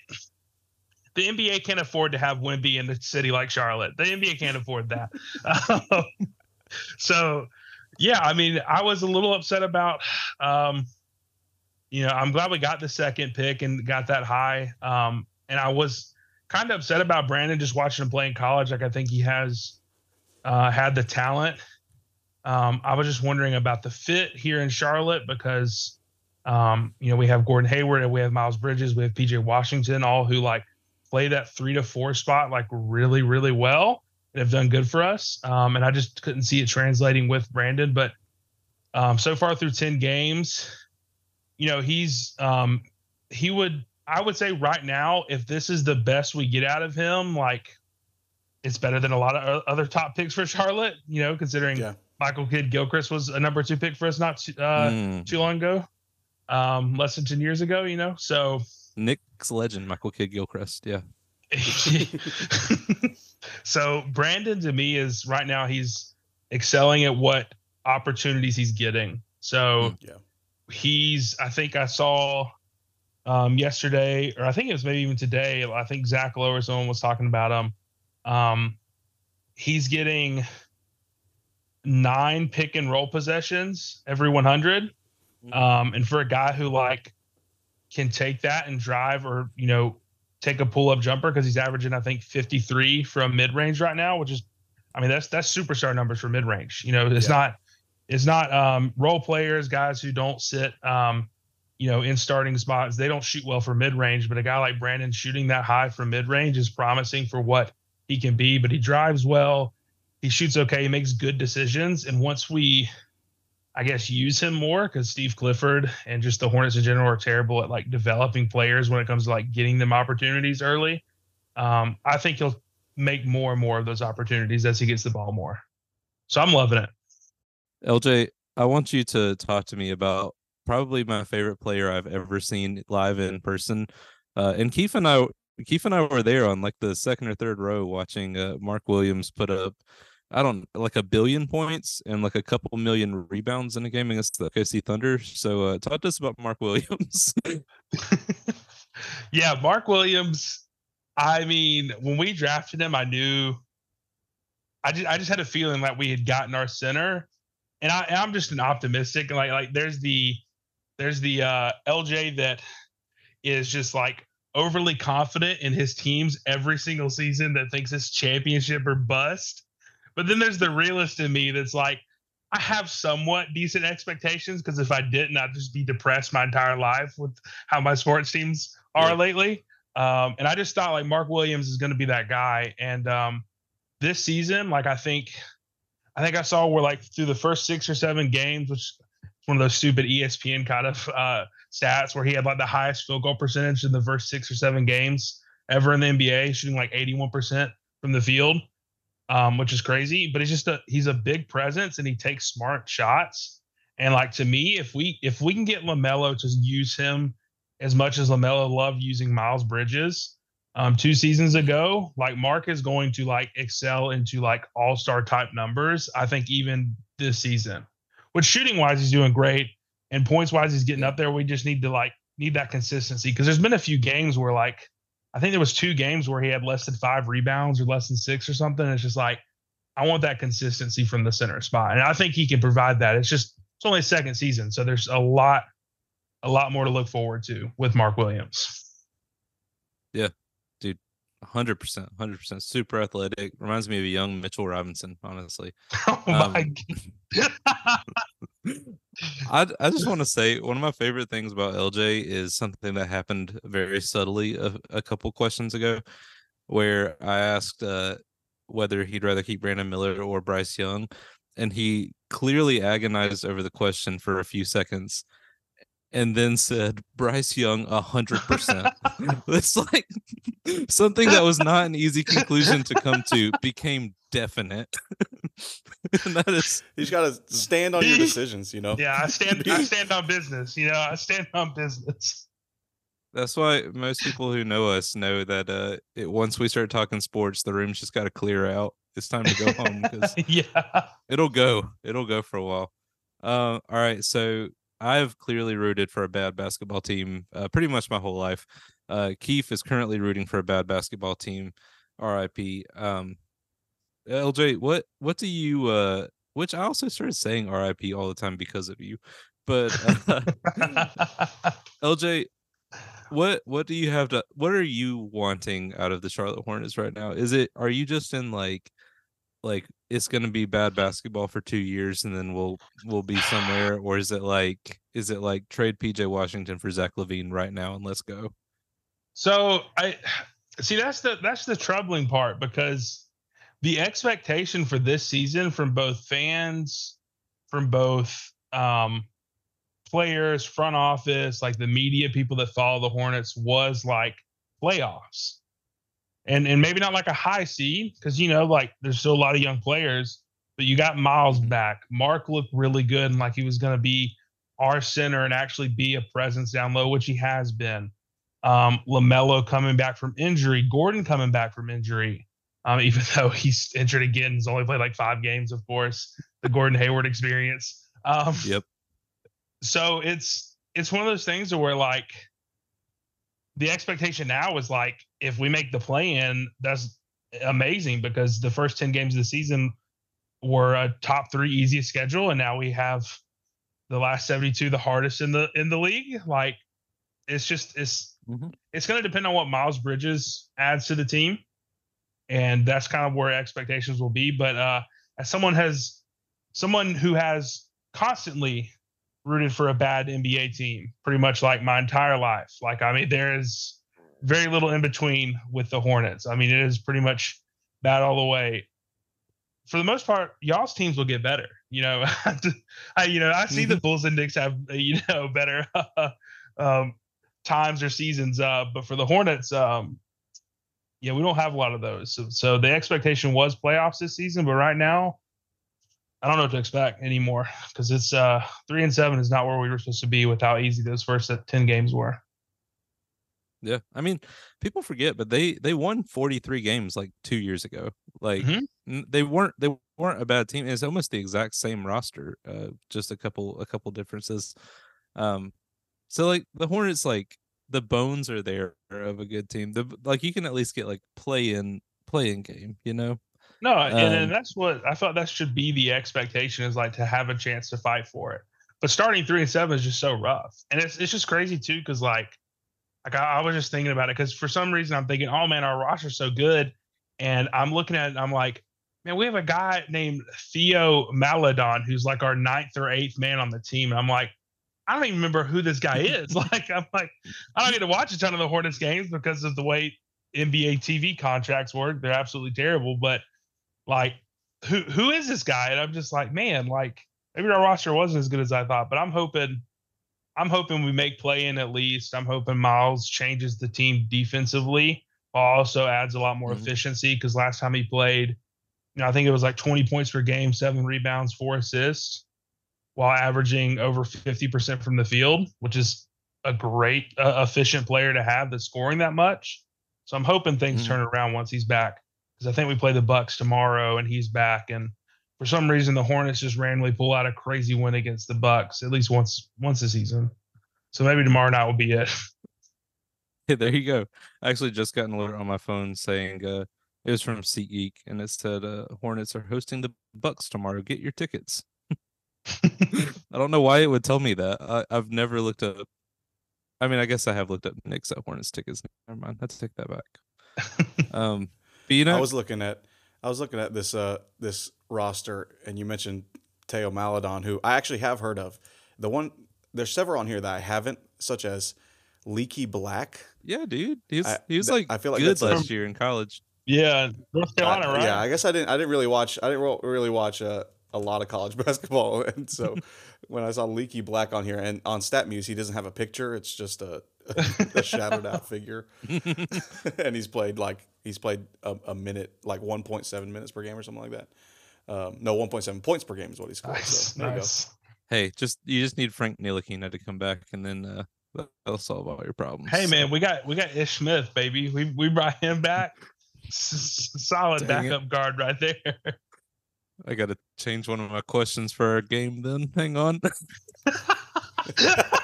the NBA can't afford to have Wemby in a city like Charlotte. The NBA can't afford that. Um, so, yeah, I mean, I was a little upset about. Um, you know, I'm glad we got the second pick and got that high. Um, and I was kind of upset about Brandon just watching him play in college. Like I think he has uh, had the talent. Um, I was just wondering about the fit here in Charlotte because um, you know, we have Gordon Hayward and we have Miles Bridges, we have PJ Washington, all who like play that three to four spot like really, really well and have done good for us. Um, and I just couldn't see it translating with Brandon. But um, so far through 10 games, you know, he's um, he would I would say right now, if this is the best we get out of him, like it's better than a lot of other top picks for Charlotte, you know, considering Yeah. Michael Kidd Gilchrist was a number two pick for us not too, uh, Mm. too long ago, um, less than 10 years ago, you know? So, Nick's legend, Michael Kidd Gilchrist. Yeah. (laughs) so Brandon to me is right now he's excelling at what opportunities he's getting. So Yeah. he's, I think I saw um, yesterday, or I think it was maybe even today. I think Zach Lowe or someone was talking about him. Um, he's getting nine pick and roll possessions every 100. Um, and for a guy who like can take that and drive or, you know, take a pull up jumper because he's averaging, I think, 53 from mid range right now, which is, I mean, that's that's superstar numbers for mid range. You know, it's Yeah. not it's not um, role players, guys who don't sit, um, you know, in starting spots. They don't shoot well for mid range, but a guy like Brandon shooting that high from mid range is promising for what he can be. But he drives well. he shoots okay, he makes good decisions, and once we I guess use him more because Steve Clifford and just the Hornets in general are terrible at like developing players when it comes to like getting them opportunities early. Um, I think he'll make more and more of those opportunities as he gets the ball more. So I'm loving it. LJ, I want you to talk to me about probably my favorite player I've ever seen live in person. Uh, and Keith and I, Keith and I were there on like the second or third row watching uh, Mark Williams put up I don't like a billion points and like a couple million rebounds in a game against the OKC Thunder. So uh, talk to us about Mark Williams. (laughs) yeah, Mark Williams. I mean, when we drafted him, I knew. I just I just had a feeling that we had gotten our center, and I I'm just an optimistic. and Like like there's the there's the uh, LJ that is just like overly confident in his teams every single season that thinks it's championship or bust but then there's the realist in me that's like, I have somewhat decent expectations because if I didn't, I'd just be depressed my entire life with how my sports teams are yeah. lately. Um, and I just thought like Mark Williams is going to be that guy. And um, this season, like I think, I think I saw where like through the first six or seven games, which is one of those stupid ESPN kind of uh, stats where he had like the highest field goal percentage in the first six or seven games ever in the NBA, shooting like 81% from the field um, which is crazy. But he's just a he's a big presence and he takes smart shots. And like to me, if we if we can get LaMelo to use him as much as LaMelo loved using Miles Bridges um, two seasons ago, like Mark is going to like excel into like all star type numbers. I think even this season, which shooting wise he's doing great, and points wise he's getting up there. We just need to like need that consistency because there's been a few games where like I think there was two games where he had less than five rebounds or less than six or something. It's just like I want that consistency from the center spot, and I think he can provide that. It's just it's only a second season, so there's a lot, a lot more to look forward to with Mark Williams. Yeah, hundred percent, hundred percent, super athletic. Reminds me of a young Mitchell Robinson, honestly. (laughs) Oh my um, (laughs) I I just want to say one of my favorite things about LJ is something that happened very subtly a, a couple questions ago, where I asked uh, whether he'd rather keep Brandon Miller or Bryce Young, and he clearly agonized over the question for a few seconds, and then said Bryce Young a hundred percent. (laughs) (laughs) It's like something that was not an easy conclusion to come to became definite. (laughs) And that is you just gotta stand on your decisions, you know. Yeah, I stand I stand on business, you know, I stand on business. That's why most people who know us know that uh it, once we start talking sports, the room's just gotta clear out. It's time to go home because yeah, it'll go. It'll go for a while. Uh, all right, so I've clearly rooted for a bad basketball team uh, pretty much my whole life. Uh, Keith is currently rooting for a bad basketball team. R.I.P. Um, LJ, what what do you uh which I also started saying RIP all the time because of you. But uh, (laughs) (laughs) LJ, what what do you have to what are you wanting out of the Charlotte Hornets right now? Is it are you just in like like it's going to be bad basketball for 2 years and then we'll we'll be somewhere or is it like is it like trade PJ Washington for Zach LaVine right now and let's go? So I see that's the that's the troubling part because the expectation for this season from both fans, from both um, players, front office, like the media, people that follow the Hornets, was like playoffs. And and maybe not like a high seed, because you know, like there's still a lot of young players, but you got Miles mm-hmm. back. Mark looked really good and like he was gonna be our center and actually be a presence down low, which he has been. Um, LaMelo coming back from injury, Gordon coming back from injury um, (laughs) even though he's injured again. He's only played like five games, of course. The Gordon Hayward experience. Um, yep. So it's it's one of those things where like the expectation now is like if we make the play in, that's amazing because the first ten games of the season were a top three easiest schedule, and now we have the last seventy two the hardest in the in the league. Like it's just it's mm-hmm. it's going to depend on what Miles Bridges adds to the team and that's kind of where expectations will be. But uh, as someone has someone who has constantly rooted for a bad NBA team, pretty much like my entire life. Like I mean, there is very little in between with the Hornets. I mean, it is pretty much bad all the way. for the most part, y'all's teams will get better. You know, (laughs) I you know I see the mm-hmm. Bulls and Knicks have (laughs) you know better (laughs) um, times or seasons, uh, but for the Hornets, um, yeah, we don't have a lot of those. So, so the expectation was playoffs this season, but right now, I don't know what to expect anymore because it's uh, three and seven is not where we were supposed to be with how easy those first ten games were. Yeah, I mean, people forget, but they they won 43 games like two years ago. Like mm-hmm. they weren't they weren't a bad team. It's almost the exact same roster, uh, just a couple a couple differences. Um, so like the Hornets, like the bones are there of a good team. The like you can at least get like play in play in game, you know. No, um, and, that's what I thought that should be the expectation is like to have a chance to fight for it. But starting three and seven is just so rough, and it's it's just crazy too because like like I, I was just thinking about it because for some reason I'm thinking, oh man, our roster's so good, and I'm looking at it, I'm like, man, we have a guy named Theo Maledon who's like our ninth or eighth man on the team, and I'm like, I don't even remember who this guy is. (laughs) like I'm like, I don't get to watch a ton of the Hornets games because of the way NBA TV contracts work. They're absolutely terrible, but like, who who is this guy? And I'm just like, man, like maybe our roster wasn't as good as I thought, but I'm hoping I'm hoping we make play in at least. I'm hoping Miles changes the team defensively, also adds a lot more mm-hmm. efficiency because last time he played, you know, I think it was like 20 points per game, seven rebounds, four assists, while averaging over 50% from the field, which is a great, uh, efficient player to have that's scoring that much. So I'm hoping things mm-hmm. turn around once he's back because I think we play the Bucks tomorrow and he's back and for some reason the Hornets just randomly pull out a crazy win against the Bucks at least once once a season. So maybe tomorrow night will be it. (laughs) Yeah, there you go. I actually just got an alert on my phone saying uh, it was from SeatGeek and it said uh, Hornets are hosting the Bucks tomorrow. Get your tickets. (laughs) I don't know why it would tell me that. I, I've never looked up. I mean, I guess I have looked up Knicks at Hornets tickets. Never mind. Let's take that back. (laughs) um, but you know, I was looking at I was looking at this uh this roster, and you mentioned Theo Maledon, who I actually have heard of. The one there's several on here that I haven't, such as Leaky Black. Yeah, dude, he was, I, he was like I feel like good last a, year in college. Yeah, North Carolina, I, right? Yeah, I guess I didn't. I didn't really watch. I didn't really watch uh, a lot of college (laughs) basketball, (laughs) and so when I saw Leaky Black on here and on StatMuse, he doesn't have a picture. It's just a, a, (laughs) a shadowed out figure, and he's played like he's played a, a minute, like one point seven minutes per game or something like that. Um, no, 1.7 points per game is what he scored. Nice, so nice. Hey, just you just need Frank Ntilikina to come back, and then uh, that'll solve all your problems. Hey, man, we got we got Ish Smith, baby. We we brought him back. Solid Dang backup it. guard right there. I got to change one of my questions for our game. Then hang on. (laughs) (laughs)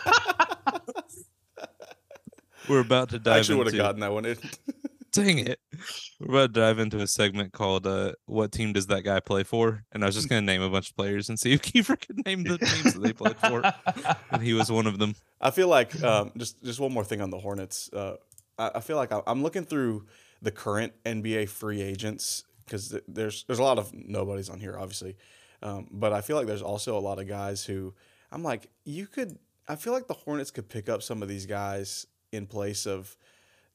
We're about to dive. I actually would have gotten that one in. Dang it. We're about to dive into a segment called uh, What Team Does That Guy Play For? And I was just going to name a bunch of players and see if (laughs) Kieffer could name the teams that they played for. And he was one of them. I feel like, um, just, just one more thing on the Hornets. Uh, I, I, feel like I'm looking through the current NBA free agents because there's, there's a lot of nobodies on here, obviously. Um, but I feel like there's also a lot of guys who I'm like, you could, I feel like the Hornets could pick up some of these guys in place of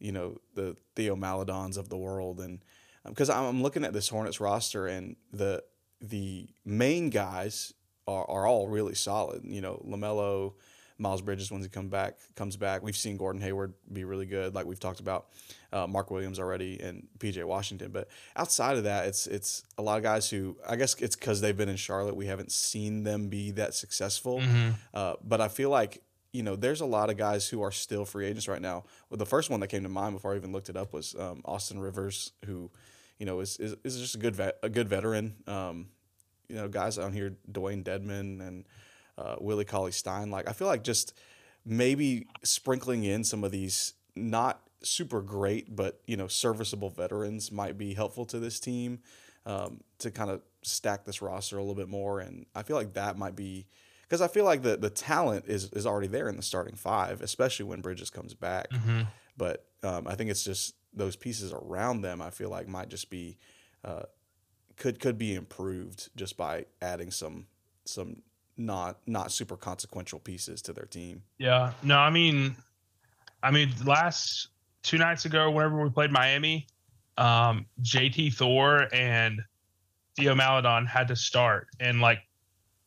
you know the Theo Maledons of the world, and because um, I'm looking at this Hornets roster and the the main guys are, are all really solid. You know, LaMelo, Miles Bridges when he come back comes back. We've seen Gordon Hayward be really good, like we've talked about uh, Mark Williams already and PJ Washington. But outside of that, it's it's a lot of guys who I guess it's because they've been in Charlotte. We haven't seen them be that successful. Mm-hmm. Uh, but I feel like you know, there's a lot of guys who are still free agents right now. Well, the first one that came to mind before I even looked it up was um, Austin Rivers, who, you know, is, is, is just a good vet, a good veteran. Um, you know, guys on here, Dewayne Dedmon and uh, Willie Cauley Stein. Like, I feel like just maybe sprinkling in some of these not super great, but you know, serviceable veterans might be helpful to this team um, to kind of stack this roster a little bit more. And I feel like that might be because I feel like the the talent is is already there in the starting five, especially when Bridges comes back. Mm-hmm. But um, I think it's just those pieces around them. I feel like might just be uh, could could be improved just by adding some some not not super consequential pieces to their team. Yeah. No, I mean, I mean, last two nights ago, whenever we played Miami, um, JT Thor and Theo Maladon had to start, and like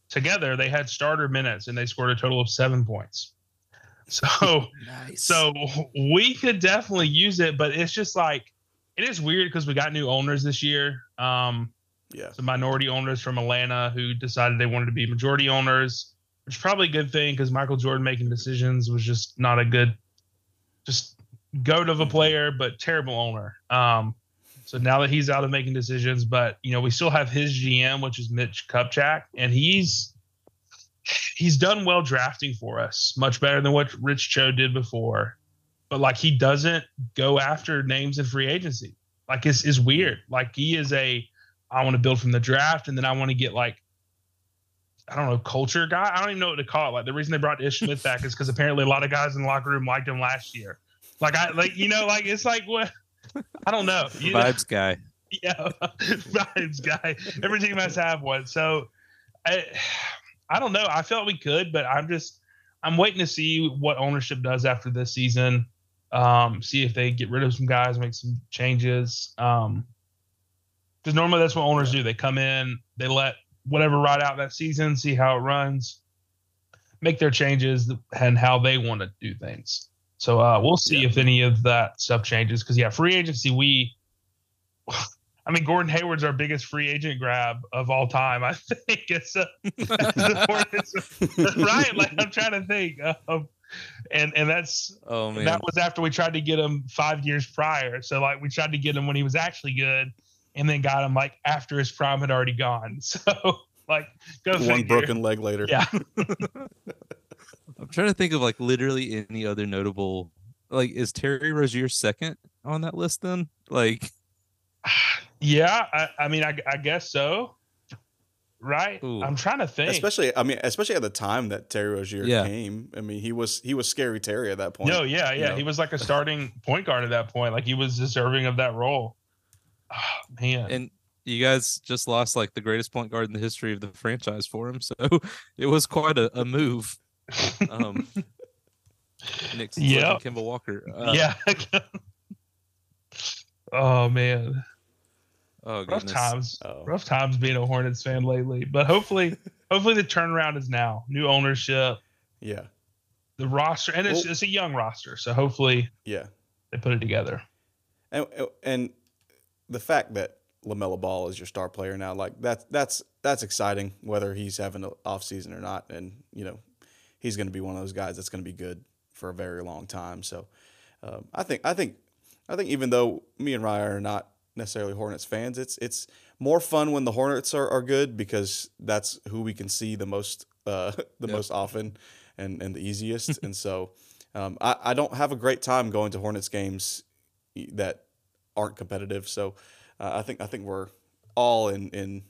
together they had starter minutes, and they scored a total of seven points. (laughs) So, nice. so we could definitely use it, but it's just like it is weird because we got new owners this year. Um, yeah, some minority owners from Atlanta who decided they wanted to be majority owners, which is probably a good thing because Michael Jordan making decisions was just not a good, just goat of a mm-hmm. player, but terrible owner. Um, so now that he's out of making decisions, but you know, we still have his GM, which is Mitch Kupchak, and he's he's done well drafting for us, much better than what Rich Cho did before. But like he doesn't go after names in free agency. Like it's is weird. Like he is a I want to build from the draft and then I want to get like I don't know, culture guy. I don't even know what to call it. Like the reason they brought Ish Smith back is because apparently a lot of guys in the locker room liked him last year. Like I like you know, like it's like what I don't know. (laughs) You vibes know? guy. (laughs) Yeah, vibes guy. Every team must have one. So I I don't know. I felt we could, but I'm just I'm waiting to see what ownership does after this season. Um, see if they get rid of some guys, make some changes. Um, because normally that's what owners do. They come in, they let whatever ride out that season, see how it runs, make their changes and how they want to do things. So uh, we'll see yeah. if any of that stuff changes. Because yeah, free agency, we I mean, Gordon Hayward's our biggest free agent grab of all time. I (laughs) think it's, a, (laughs) (laughs) right. Like I'm trying to think, um, and and that's oh man, that was after we tried to get him five years prior. So like we tried to get him when he was actually good, and then got him like after his prime had already gone. So like go one figure. broken leg later. Yeah. I'm trying to think of like literally any other notable. Like, is Terry Rozier second on that list? Then like. (sighs) Yeah, I, I mean, I, I, guess so. Right. Ooh. I'm trying to think. Especially, I mean, especially at the time that Terry Rozier yeah. came. I mean, he was he was scary Terry at that point. No, yeah, yeah. know? He was like a starting (laughs) point guard at that point. Like he was deserving of that role. Oh, (sighs) man. And you guys just lost like the greatest point guard in the history of the franchise for him. So (laughs) it was quite a, a move. Um, (laughs) Knicks yeah, Kemba Walker. Uh, yeah. (laughs) oh man. Oh, rough times. Oh. Rough times being a Hornets fan lately, but hopefully, (laughs) hopefully the turnaround is now. New ownership. Yeah. The roster, and it's, well, it's a young roster, so hopefully, yeah, they put it together. And and the fact that LaMelo Ball is your star player now, like that's that's that's exciting. Whether he's having an off season or not, and you know, he's going to be one of those guys that's going to be good for a very long time. So, um, I think I think I think even though me and Ryan are not necessarily Hornets fans. It's it's more fun when the Hornets are, are good because that's who we can see the most uh, (laughs) the yep. most often and, and the easiest. (laughs) and so um, I, I don't have a great time going to Hornets games that aren't competitive. So uh, I think I think we're all in in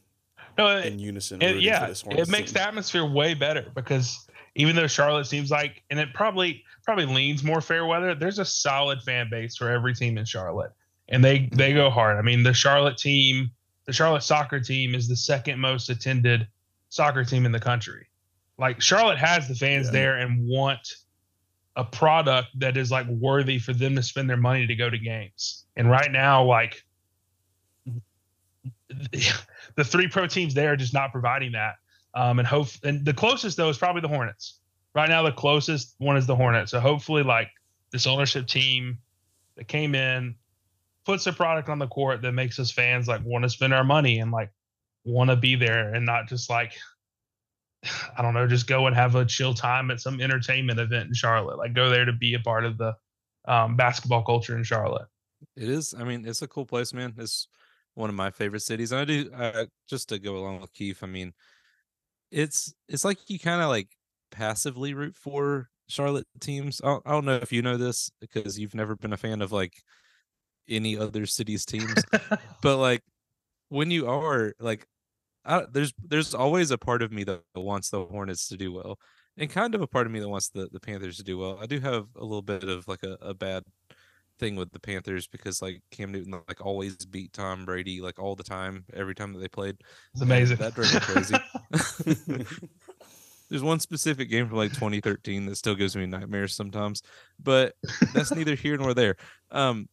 no, in unison. It, yeah, it makes team. the atmosphere way better because even though Charlotte seems like, and it probably probably leans more fair weather, there's a solid fan base for every team in Charlotte and they they go hard. I mean, the Charlotte team, the Charlotte soccer team is the second most attended soccer team in the country. Like Charlotte has the fans yeah. there and want a product that is like worthy for them to spend their money to go to games. And right now, like the three pro teams there are just not providing that. Um, and hope and the closest though is probably the Hornets. Right now, the closest one is the Hornets. So hopefully, like this ownership team that came in, puts a product on the court that makes us fans like want to spend our money and like want to be there and not just like (sighs) I don't know, just go and have a chill time at some entertainment event in Charlotte. Like go there to be a part of the um, basketball culture in Charlotte. It is. I mean, it's a cool place, man. It's one of my favorite cities. And I do uh, just to go along with Keith. I mean, it's it's like you kind of like passively root for Charlotte teams. I don't, I don't know if you know this because you've never been a fan of like any other city's teams. (laughs) but like when you are like I, there's there's always a part of me that wants the Hornets to do well, and kind of a part of me that wants the, the Panthers to do well. I do have a little bit of like a, a bad thing with the Panthers because like Cam Newton like always beat Tom Brady like all the time every time that they played. It's amazing. That drove me crazy. (laughs) (laughs) There's one specific game from like 2013 that still gives me nightmares sometimes, but that's neither here nor there. Um,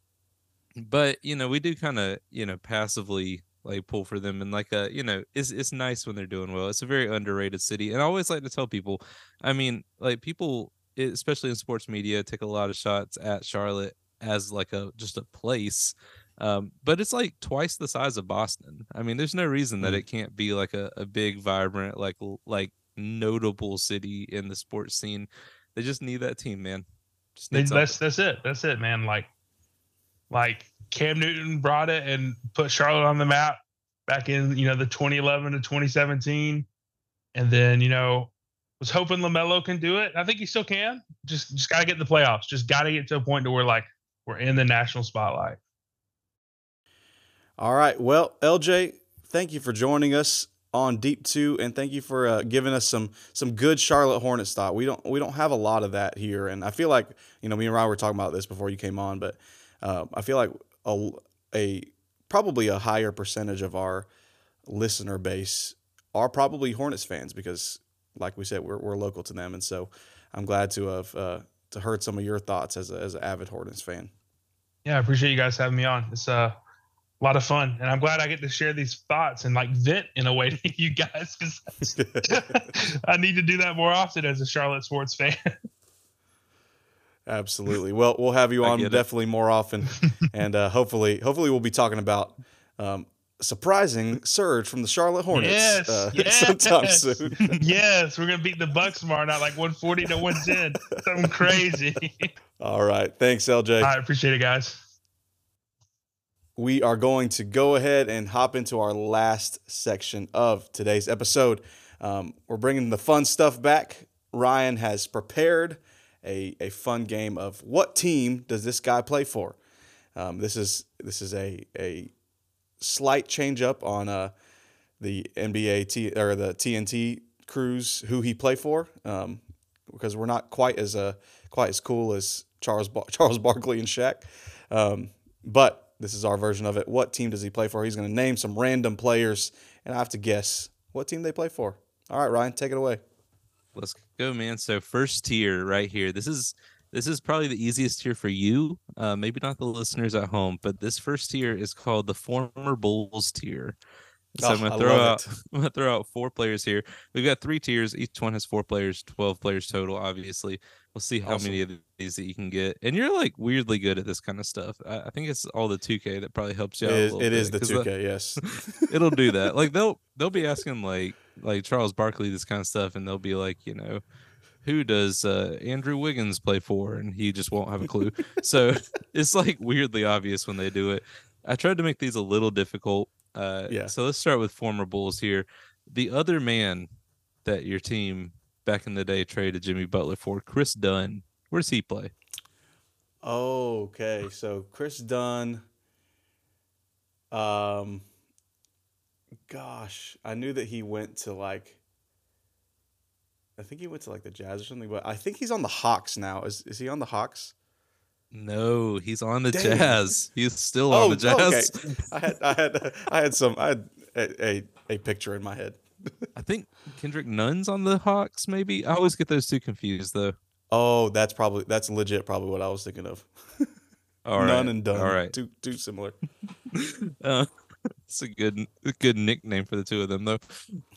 but you know we do kind of you know passively like pull for them and like a you know it's it's nice when they're doing well. It's a very underrated city, and I always like to tell people. I mean, like people, especially in sports media, take a lot of shots at Charlotte as like a just a place. Um, but it's like twice the size of Boston. I mean, there's no reason that Mm. it can't be like a, a big, vibrant, like like notable city in the sports scene. They just need that team, man. Just that's something. that's it. That's it, man. Like like Cam Newton brought it and put Charlotte on the map back in you know the 2011 to 2017, and then you know was hoping LaMelo can do it. I think he still can. Just just gotta get the playoffs. Just gotta get to a point to where like we're in the national spotlight. All right. Well, LJ, thank you for joining us on Deep Two, and thank you for uh, giving us some some good Charlotte Hornets thought. We don't we don't have a lot of that here, and I feel like you know me and Ryan were talking about this before you came on, but uh, I feel like a, a probably a higher percentage of our listener base are probably Hornets fans because, like we said, we're we're local to them, and so I'm glad to have uh, to heard some of your thoughts as a, as an avid Hornets fan. Yeah, I appreciate you guys having me on. It's uh, a lot of fun, and I'm glad I get to share these thoughts and like vent in a way (laughs) to you guys because (laughs) I need to do that more often as a Charlotte sports fan. Absolutely. Well, we'll have you on get it. definitely more often, and uh, hopefully, hopefully, we'll be talking about um, surprising surge from the Charlotte Hornets Yes, uh, (laughs) yes. sometime soon. (laughs) yes, we're gonna beat the Bucks tomorrow night, like 140 to 110. (laughs) Something crazy. All right. Thanks, LJ. I appreciate it, guys. we are going to go ahead and hop into our last section of today's episode. Um, we're bringing the fun stuff back. Ryan has prepared a, a fun game of what team does this guy play for? Um, this is this is a a slight change up on uh, the NBA T, or the TNT crews who he play for um, because we're not quite as uh, quite as cool as Charles (laughs) Charles Barkley and Shaq. Um, but this is our version of it. What team does he play for? He's going to name some random players, and I have to guess what team they play for. All right, Ryan, take it away. Let's go, man. So first tier right here. This is this is probably the easiest tier for you. Uh, maybe not the listeners at home, but this first tier is called the former Bulls tier. So Oh, I'm gonna throw out it. (laughs) I'm gonna throw out four players here. We've got three tiers. Each one has four players, twelve players total. Obviously, we'll see how Awesome. many of these that you can get. And you're like weirdly good at this kind of stuff. I, I think it's all the 2K that probably helps you It out. is, it is the 'cause 2K, yes. (laughs) it'll do that. (laughs) Like they'll they'll be asking like like Charles Barkley this kind of stuff, and they'll be like, you know, who does uh, Andrew Wiggins play for? And he just won't have a clue. (laughs) so it's like weirdly obvious when they do it. I tried to make these a little difficult. Uh, Yeah. So let's start with former Bulls here. The other man that your team back in the day traded Jimmy Butler for, Kris Dunn. Where does he play? Okay, so Kris Dunn. Um, gosh, I knew that he went to like. I think he went to like the Jazz or something, but I think he's on the Hawks now. Is is he on the Hawks? No, he's on the Dang. Jazz. He's still on the Jazz. okay. I had I had I had some I had a, a, a picture in my head. I think Kendrick Nunn's on the Hawks. Maybe I always get those two confused though. Oh, that's probably that's legit. Probably what I was thinking of. (laughs) All right, None and done. All right, too too similar. (laughs) uh, it's a good good nickname for the two of them though. (laughs)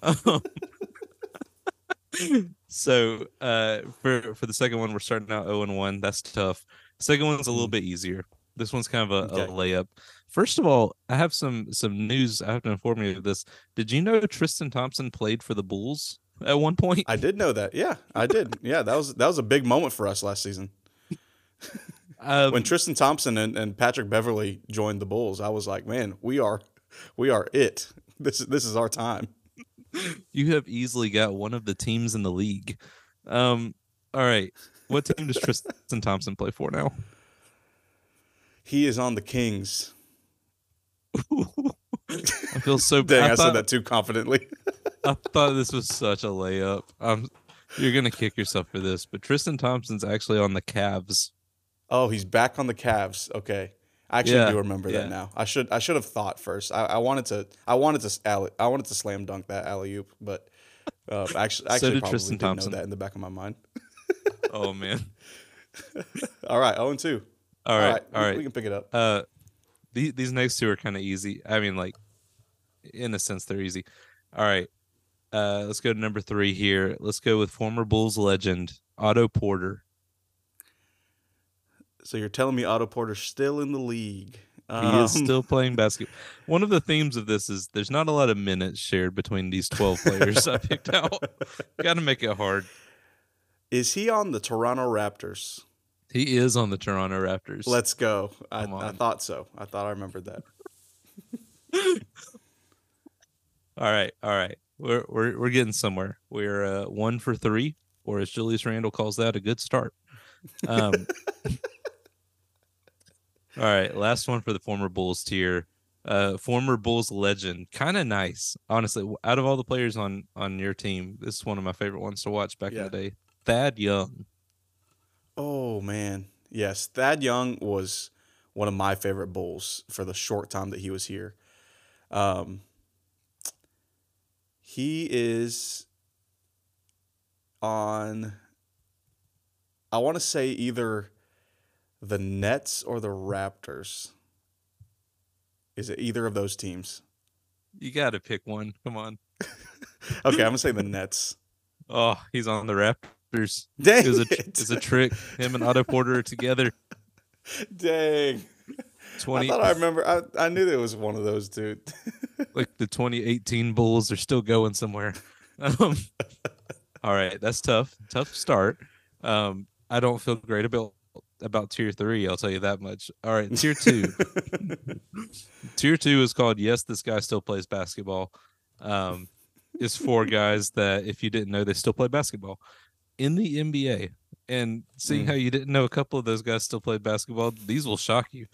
Um, so uh, for for the second one, we're starting out zero and one. That's tough. Second one's a little Mm. bit easier. This one's kind of a, a layup. First of all, I have some some news. I have to inform you of this. Did you know Tristan Thompson played for the Bulls at one point? I did know that. Yeah, I did. (laughs) Yeah, that was that was a big moment for us last season. Um, when Tristan Thompson and, and Patrick Beverley joined the Bulls, I was like, man, we are we are it. This this is our time. You have easily got one of the teams in the league. Um, all right. What team does Tristan Thompson play for now? He is on the Kings. I feel so (laughs) Dang, I, I, said that too confidently. I thought this was such a layup. Um, you're gonna kick yourself for this, but Tristan Thompson's actually on the Cavs. oh, he's back on the Cavs. Okay. I actually Yeah, do remember yeah. that now. I should I should have thought first. I, I wanted to I wanted to alley, I wanted to slam dunk that alley oop, but uh, actually actually did probably Tristan did know Thompson. that in the back of my mind. (laughs) Oh man. (laughs) All right, 0 and 2. All right. All we, right. we can pick it up. Uh, these these next two are kind of easy. I mean, like, in a sense, they're easy. All right. Uh, let's go to number three here. Let's go with former Bulls legend Otto Porter. So you're telling me Otto Porter's still in the league? He is Um, still playing (laughs) basketball. One of the themes of this is there's not a lot of minutes shared between these 12 players I picked out. (laughs) Got to make it hard. Is he on the Toronto Raptors? He is on the Toronto Raptors. Let's go. I, I thought so. I thought I remembered that. (laughs) All right, all right. We're we're we're getting somewhere. We're uh, one for three, or as Julius Randle calls that, a good start. Um, all right, last one for the former Bulls tier. Uh, former Bulls legend, kind of nice, honestly. Out of all the players on on your team, this is one of my favorite ones to watch back Yeah. in the day. Thad Young. Oh man, yes, Thad Young was one of my favorite Bulls for the short time that he was here. Um, he is on. I want to say either the Nets or the Raptors. Is it either of those teams? You got to pick one. Come on. (laughs) Okay, I'm gonna say the Nets. Oh, he's on the Raptors. Dang It was a it. it's a trick. Him and Otto Porter are together. Dang. Twenty. I thought I remember. I, I knew there was one of those, dude. (laughs) like the 2018 Bulls are still going somewhere. (laughs) Um, all right, that's tough. Tough start. Um, I don't feel great about about tier three. I'll tell you that much. All right, tier (laughs) two. tier two is called Yes, this guy still plays basketball. Um, it's four (laughs) guys that if you didn't know, they still play basketball in the NBA. And seeing Mm. how you didn't know a couple of those guys still played basketball, these will shock you.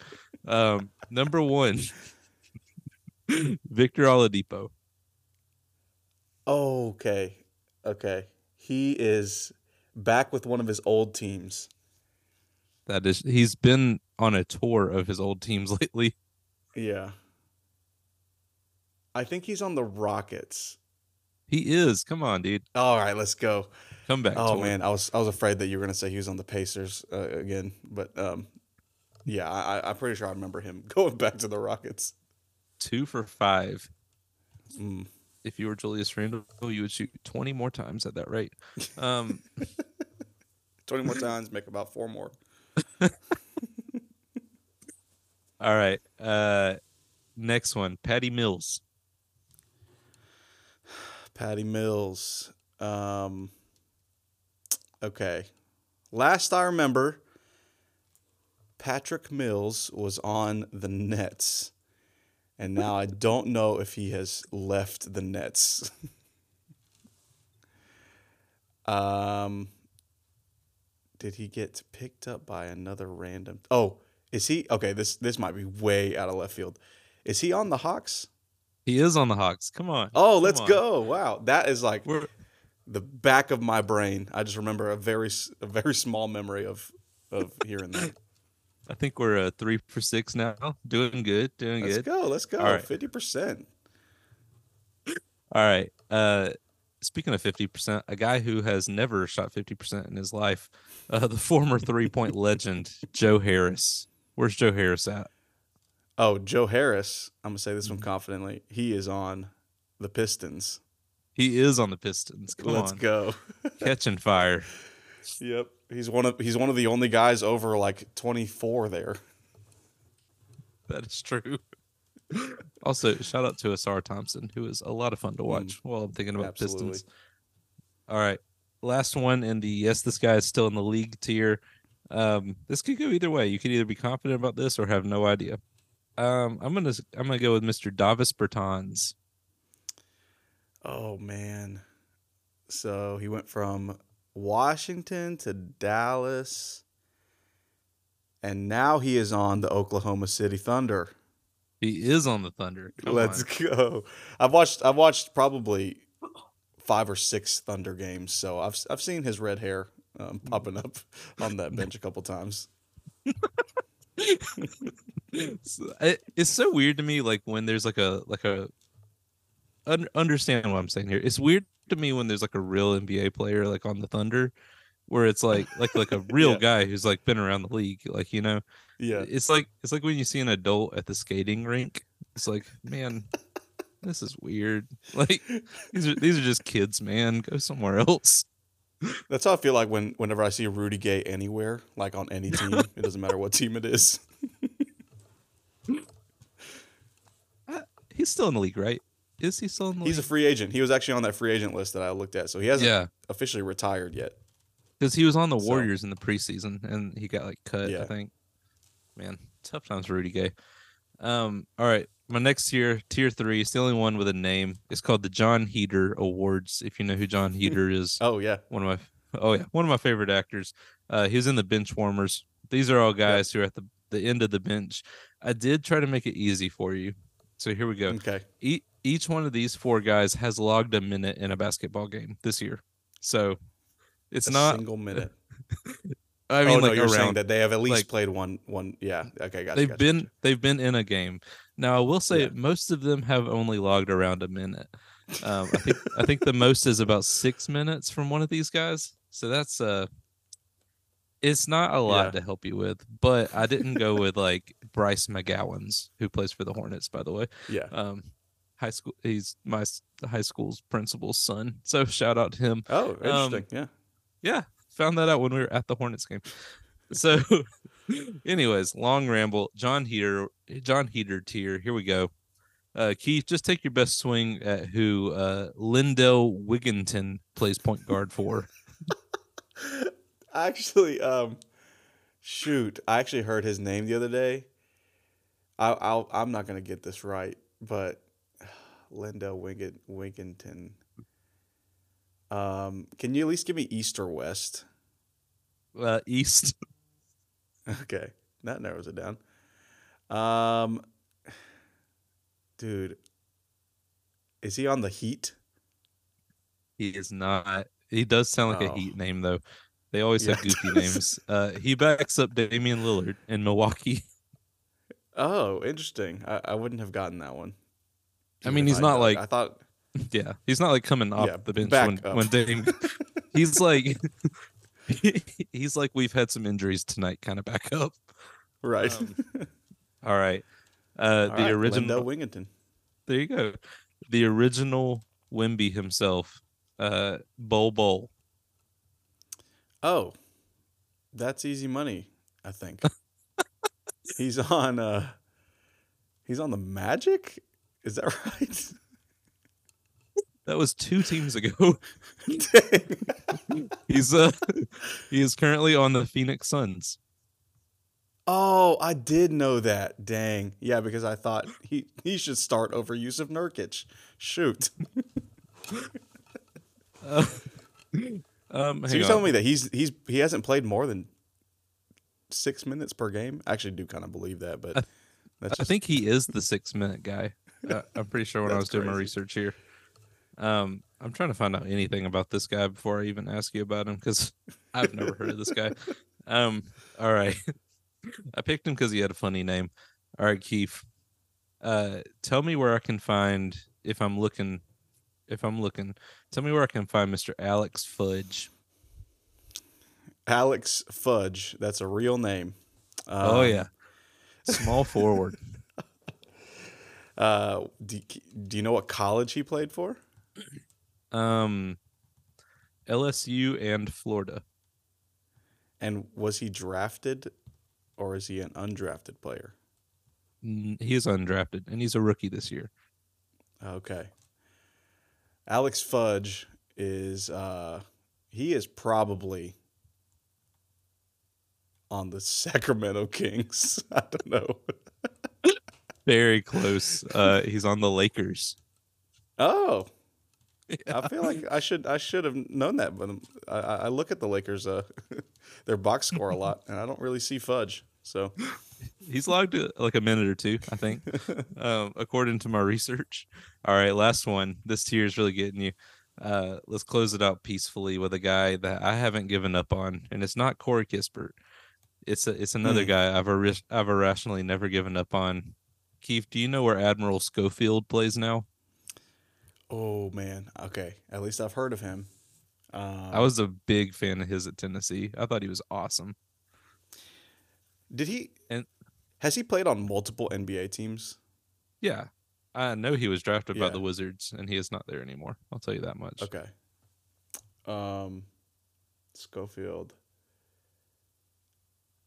Um, number one, (laughs) Victor Oladipo. okay. Okay. He is back with one of his old teams. That is, he's been on a tour of his old teams (laughs) lately. Yeah. I think he's on the Rockets. He is. Come on, dude. All right, let's go. Come back. Oh man, I was I was afraid that you were gonna say he was on the Pacers uh, again, but um, yeah, I, I'm pretty sure I remember him (laughs) going back to the Rockets. two for five. Mm. If you were Julius Randle, you would shoot 20 more times at that rate. Um, (laughs) Twenty more times, make about four more. (laughs) all right. Uh, next one, Patty Mills. (sighs) Patty Mills. Um, okay. Last I remember, Patrick Mills was on the Nets. And now I don't know if he has left the Nets. (laughs) um, did he get picked up by another random? Oh, is he? Okay, this this might be way out of left field. Is he on the Hawks? He is on the Hawks. Come on. Oh, Come let's on. go! Wow, that is like We're the back of my brain. I just remember a very a very small memory of of hearing that. I think we're uh, three for six now. Doing good. Doing good. Let's go. Let's go. All right. Fifty percent. All right. Uh, speaking of fifty percent, a guy who has never shot fifty percent in his life, (laughs) uh, the former three point legend Joe Harris. Where's Joe Harris at? Oh, Joe Harris. I'm gonna say this one Mm-hmm. confidently. He is on the Pistons. He is on the Pistons. Come Let's on, go. (laughs) catching fire. yep. He's one of he's one of the only guys over like 24 there. That is true. (laughs) also, shout out to Ausar Thompson, who is a lot of fun to watch while I'm thinking about Mm. Absolutely. Pistons. All right. Last one in the yes, this guy is still in the league tier. Um, this could go either way. You could either be confident about this or have no idea. Um, I'm gonna I'm gonna go with Mr. Davis Bertans. Oh man. So he went from Washington to Dallas. And now he is on the Oklahoma City Thunder. He is on the Thunder. Come Let's on. go. I've watched I've watched probably five or six Thunder games, so I've I've seen his red hair um, popping up on that bench a couple times. (laughs) it's, it- it's so weird to me like when there's like a like a un, understand what i'm saying here it's weird to me when there's like a real nba player like on the thunder where it's like like like a real (laughs) Yeah. guy who's like been around the league like you know Yeah. it's like it's like when you see an adult at the skating rink it's like man (laughs) this is weird. Like these are these are just kids, man. Go somewhere else. That's how I feel like when whenever I see Rudy Gay anywhere, like on any team, (laughs) it doesn't matter what team it is. Uh, he's still in the league, right? Is he still in the league? He's a free agent. He was actually on that free agent list that I looked at, so he hasn't yeah, officially retired yet. because he was on the So- Warriors in the preseason and he got like cut. Yeah. I think. Man, tough times for Rudy Gay. Um, all right, my next tier, tier three, it's the only one with a name. It's called the Jon Heder Awards. If you know who Jon Heder is, Oh yeah, one of my oh yeah one of my favorite actors. Uh he was in the bench warmers. These are all guys who are at the the end of the bench. I did try to make it easy for you. So here we go. Okay. e- each one of these four guys has logged a minute in a basketball game this year. So it's not a not single minute. (laughs) i mean oh no, you're saying that they have at least like- played one. One, yeah. Okay, got they've gotcha, been gotcha. they've been in a game now i will say Yeah. most of them have only logged around a minute um, i think i think the most is about six minutes from one of these guys so that's uh it's not a lot Yeah. to help you with but i didn't go with like bryce mcgowens who plays for the hornets by the way Yeah. um high school he's my high school's principal's son so shout out to him Oh, um, interesting. yeah. yeah, found that out when we were at the Hornets game. So, (laughs) anyways, long ramble. Jon Heder, Jon Heder tier. Here we go. Uh, Keith, just take your best swing at who uh, Lindell Wigginton plays point guard for. (laughs) Actually, um, shoot, I actually heard his name the other day. I, I'll, I'm not gonna get this right, but (sighs) Lindell Wigginton. Um, can you at least give me East or West? Uh, East. (laughs) Okay, that narrows it down. Um, dude, is he on the Heat? He is not. He does sound like Oh. a Heat name though. They always have goofy (laughs) names. Uh, he backs up Damian Lillard in Milwaukee. (laughs) Oh, interesting. I, I wouldn't have gotten that one. I mean, he's I not like- I thought. Yeah, he's not like coming off Yeah, the bench when, up. when Dame. he's like, (laughs) he's like, we've had some injuries tonight, kind of back (laughs) up. Right. Um, (laughs) All right, uh, All the right, original. Lindell Wigginton. There you go. The original Wemby himself, uh, Bol Bol. Oh, that's easy money. I think he's on. uh He's on the Magic. Is that right? That was two teams ago. (laughs) He's uh, he is currently on the Phoenix Suns. Oh, I did know that. Dang. Yeah, because I thought he he should start over Jusuf Nurkic. Shoot. Uh, (laughs) um, So you're on. telling me that he's he's he hasn't played more than six minutes per game? I actually do kind of believe that, but I- that's I just, think he is the six minute guy. Uh, I'm pretty sure when I was That's doing my research here. Um, I'm trying to find out anything about this guy before I even ask you about him because (laughs) I've never heard of this guy. Um, all right, (laughs) I picked him because he had a funny name. All right, Keith, uh, tell me where I can find if I'm looking. If I'm looking, tell me where I can find Mr. Alex Fudge. Alex Fudge. That's a real name. oh Um, yeah, small forward. (laughs) Uh, do, do you know what college he played for? Um, LSU and Florida. And was he drafted or is he an undrafted player? He is undrafted, and he's a rookie this year. Okay. Alex Fudge is uh he is probably on the (laughs) Sacramento Kings. (laughs) I don't know. (laughs) Very close. Uh, he's on the Lakers. Oh, I feel like I should I should have known that, but um, I, I I look at the Lakers uh (laughs) their box score a lot, and I don't really see Fudge. So He's logged uh, like a minute or two, I think, (laughs) um, according to my research. All right, last one. This tier is really getting you. Uh, let's close it out peacefully with a guy that I haven't given up on, and it's not Corey Kispert. It's a, it's another Hmm. guy I've ir- I've irrationally never given up on. Keith, do you know where Admiral Schofield plays now? Oh man, okay. At least I've heard of him. Um, I was a big fan of his at Tennessee. I thought he was awesome. Did he? And- has he played on multiple NBA teams? Yeah, I know he was drafted by the Wizards, and he is not there anymore. I'll tell you that much. Okay. Um, Schofield.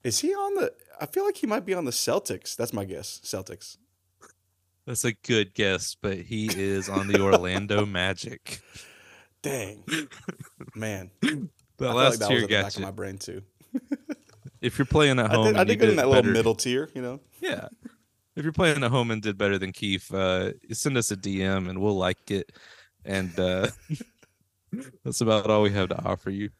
Is he on the? I feel like he might be on the Celtics. That's my guess. Celtics. That's a good guess, but he is on the Orlando (laughs) Magic. Dang, man. (laughs) The I feel last like that tier was at the back got of my brain too. If you're playing at I home, did, I and did get in that little better- middle tier, you know. Yeah. If you're playing at home and did better than Keith, uh, send us a DM and we'll like it. And uh, (laughs) that's about all we have to offer you.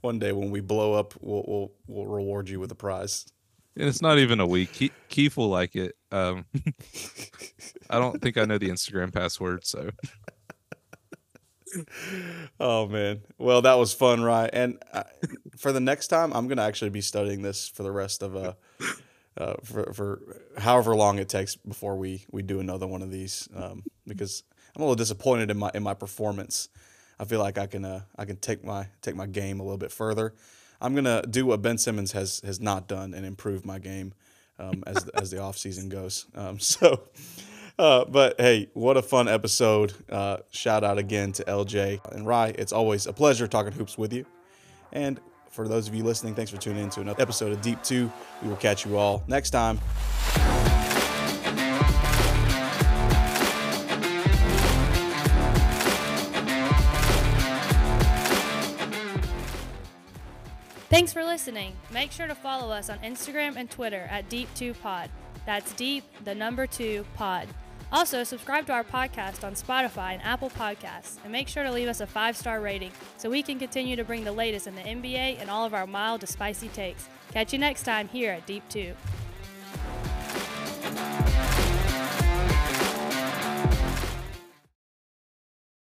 One day when we blow up, we'll we'll, we'll reward you with a prize. And it's not even a week. Ke- Keith will like it. Um, (laughs) I don't think I know the Instagram password, so Oh man. Well, that was fun, right? And uh, for the next time, I'm gonna actually be studying this for the rest of uh, uh for for however long it takes before we we do another one of these. Um, because I'm a little disappointed in my in my performance. I feel like I can uh I can take my take my game a little bit further. I'm gonna do what Ben Simmons has has not done and improve my game um, as the, (laughs) as the off season goes. Um, (laughs) so. Uh, but hey, what a fun episode. Uh, shout out again to LJ and Rye. It's always a pleasure talking hoops with you. And for those of you listening, thanks for tuning in to another episode of Deep 2. We will catch you all next time. Thanks for listening. Make sure to follow us on Instagram and Twitter at Deep2Pod. That's Deep, the number two pod. Also, subscribe to our podcast on Spotify and Apple Podcasts, and make sure to leave us a five star rating so we can continue to bring the latest in the NBA and all of our mild to spicy takes. Catch you next time here at Deep 2.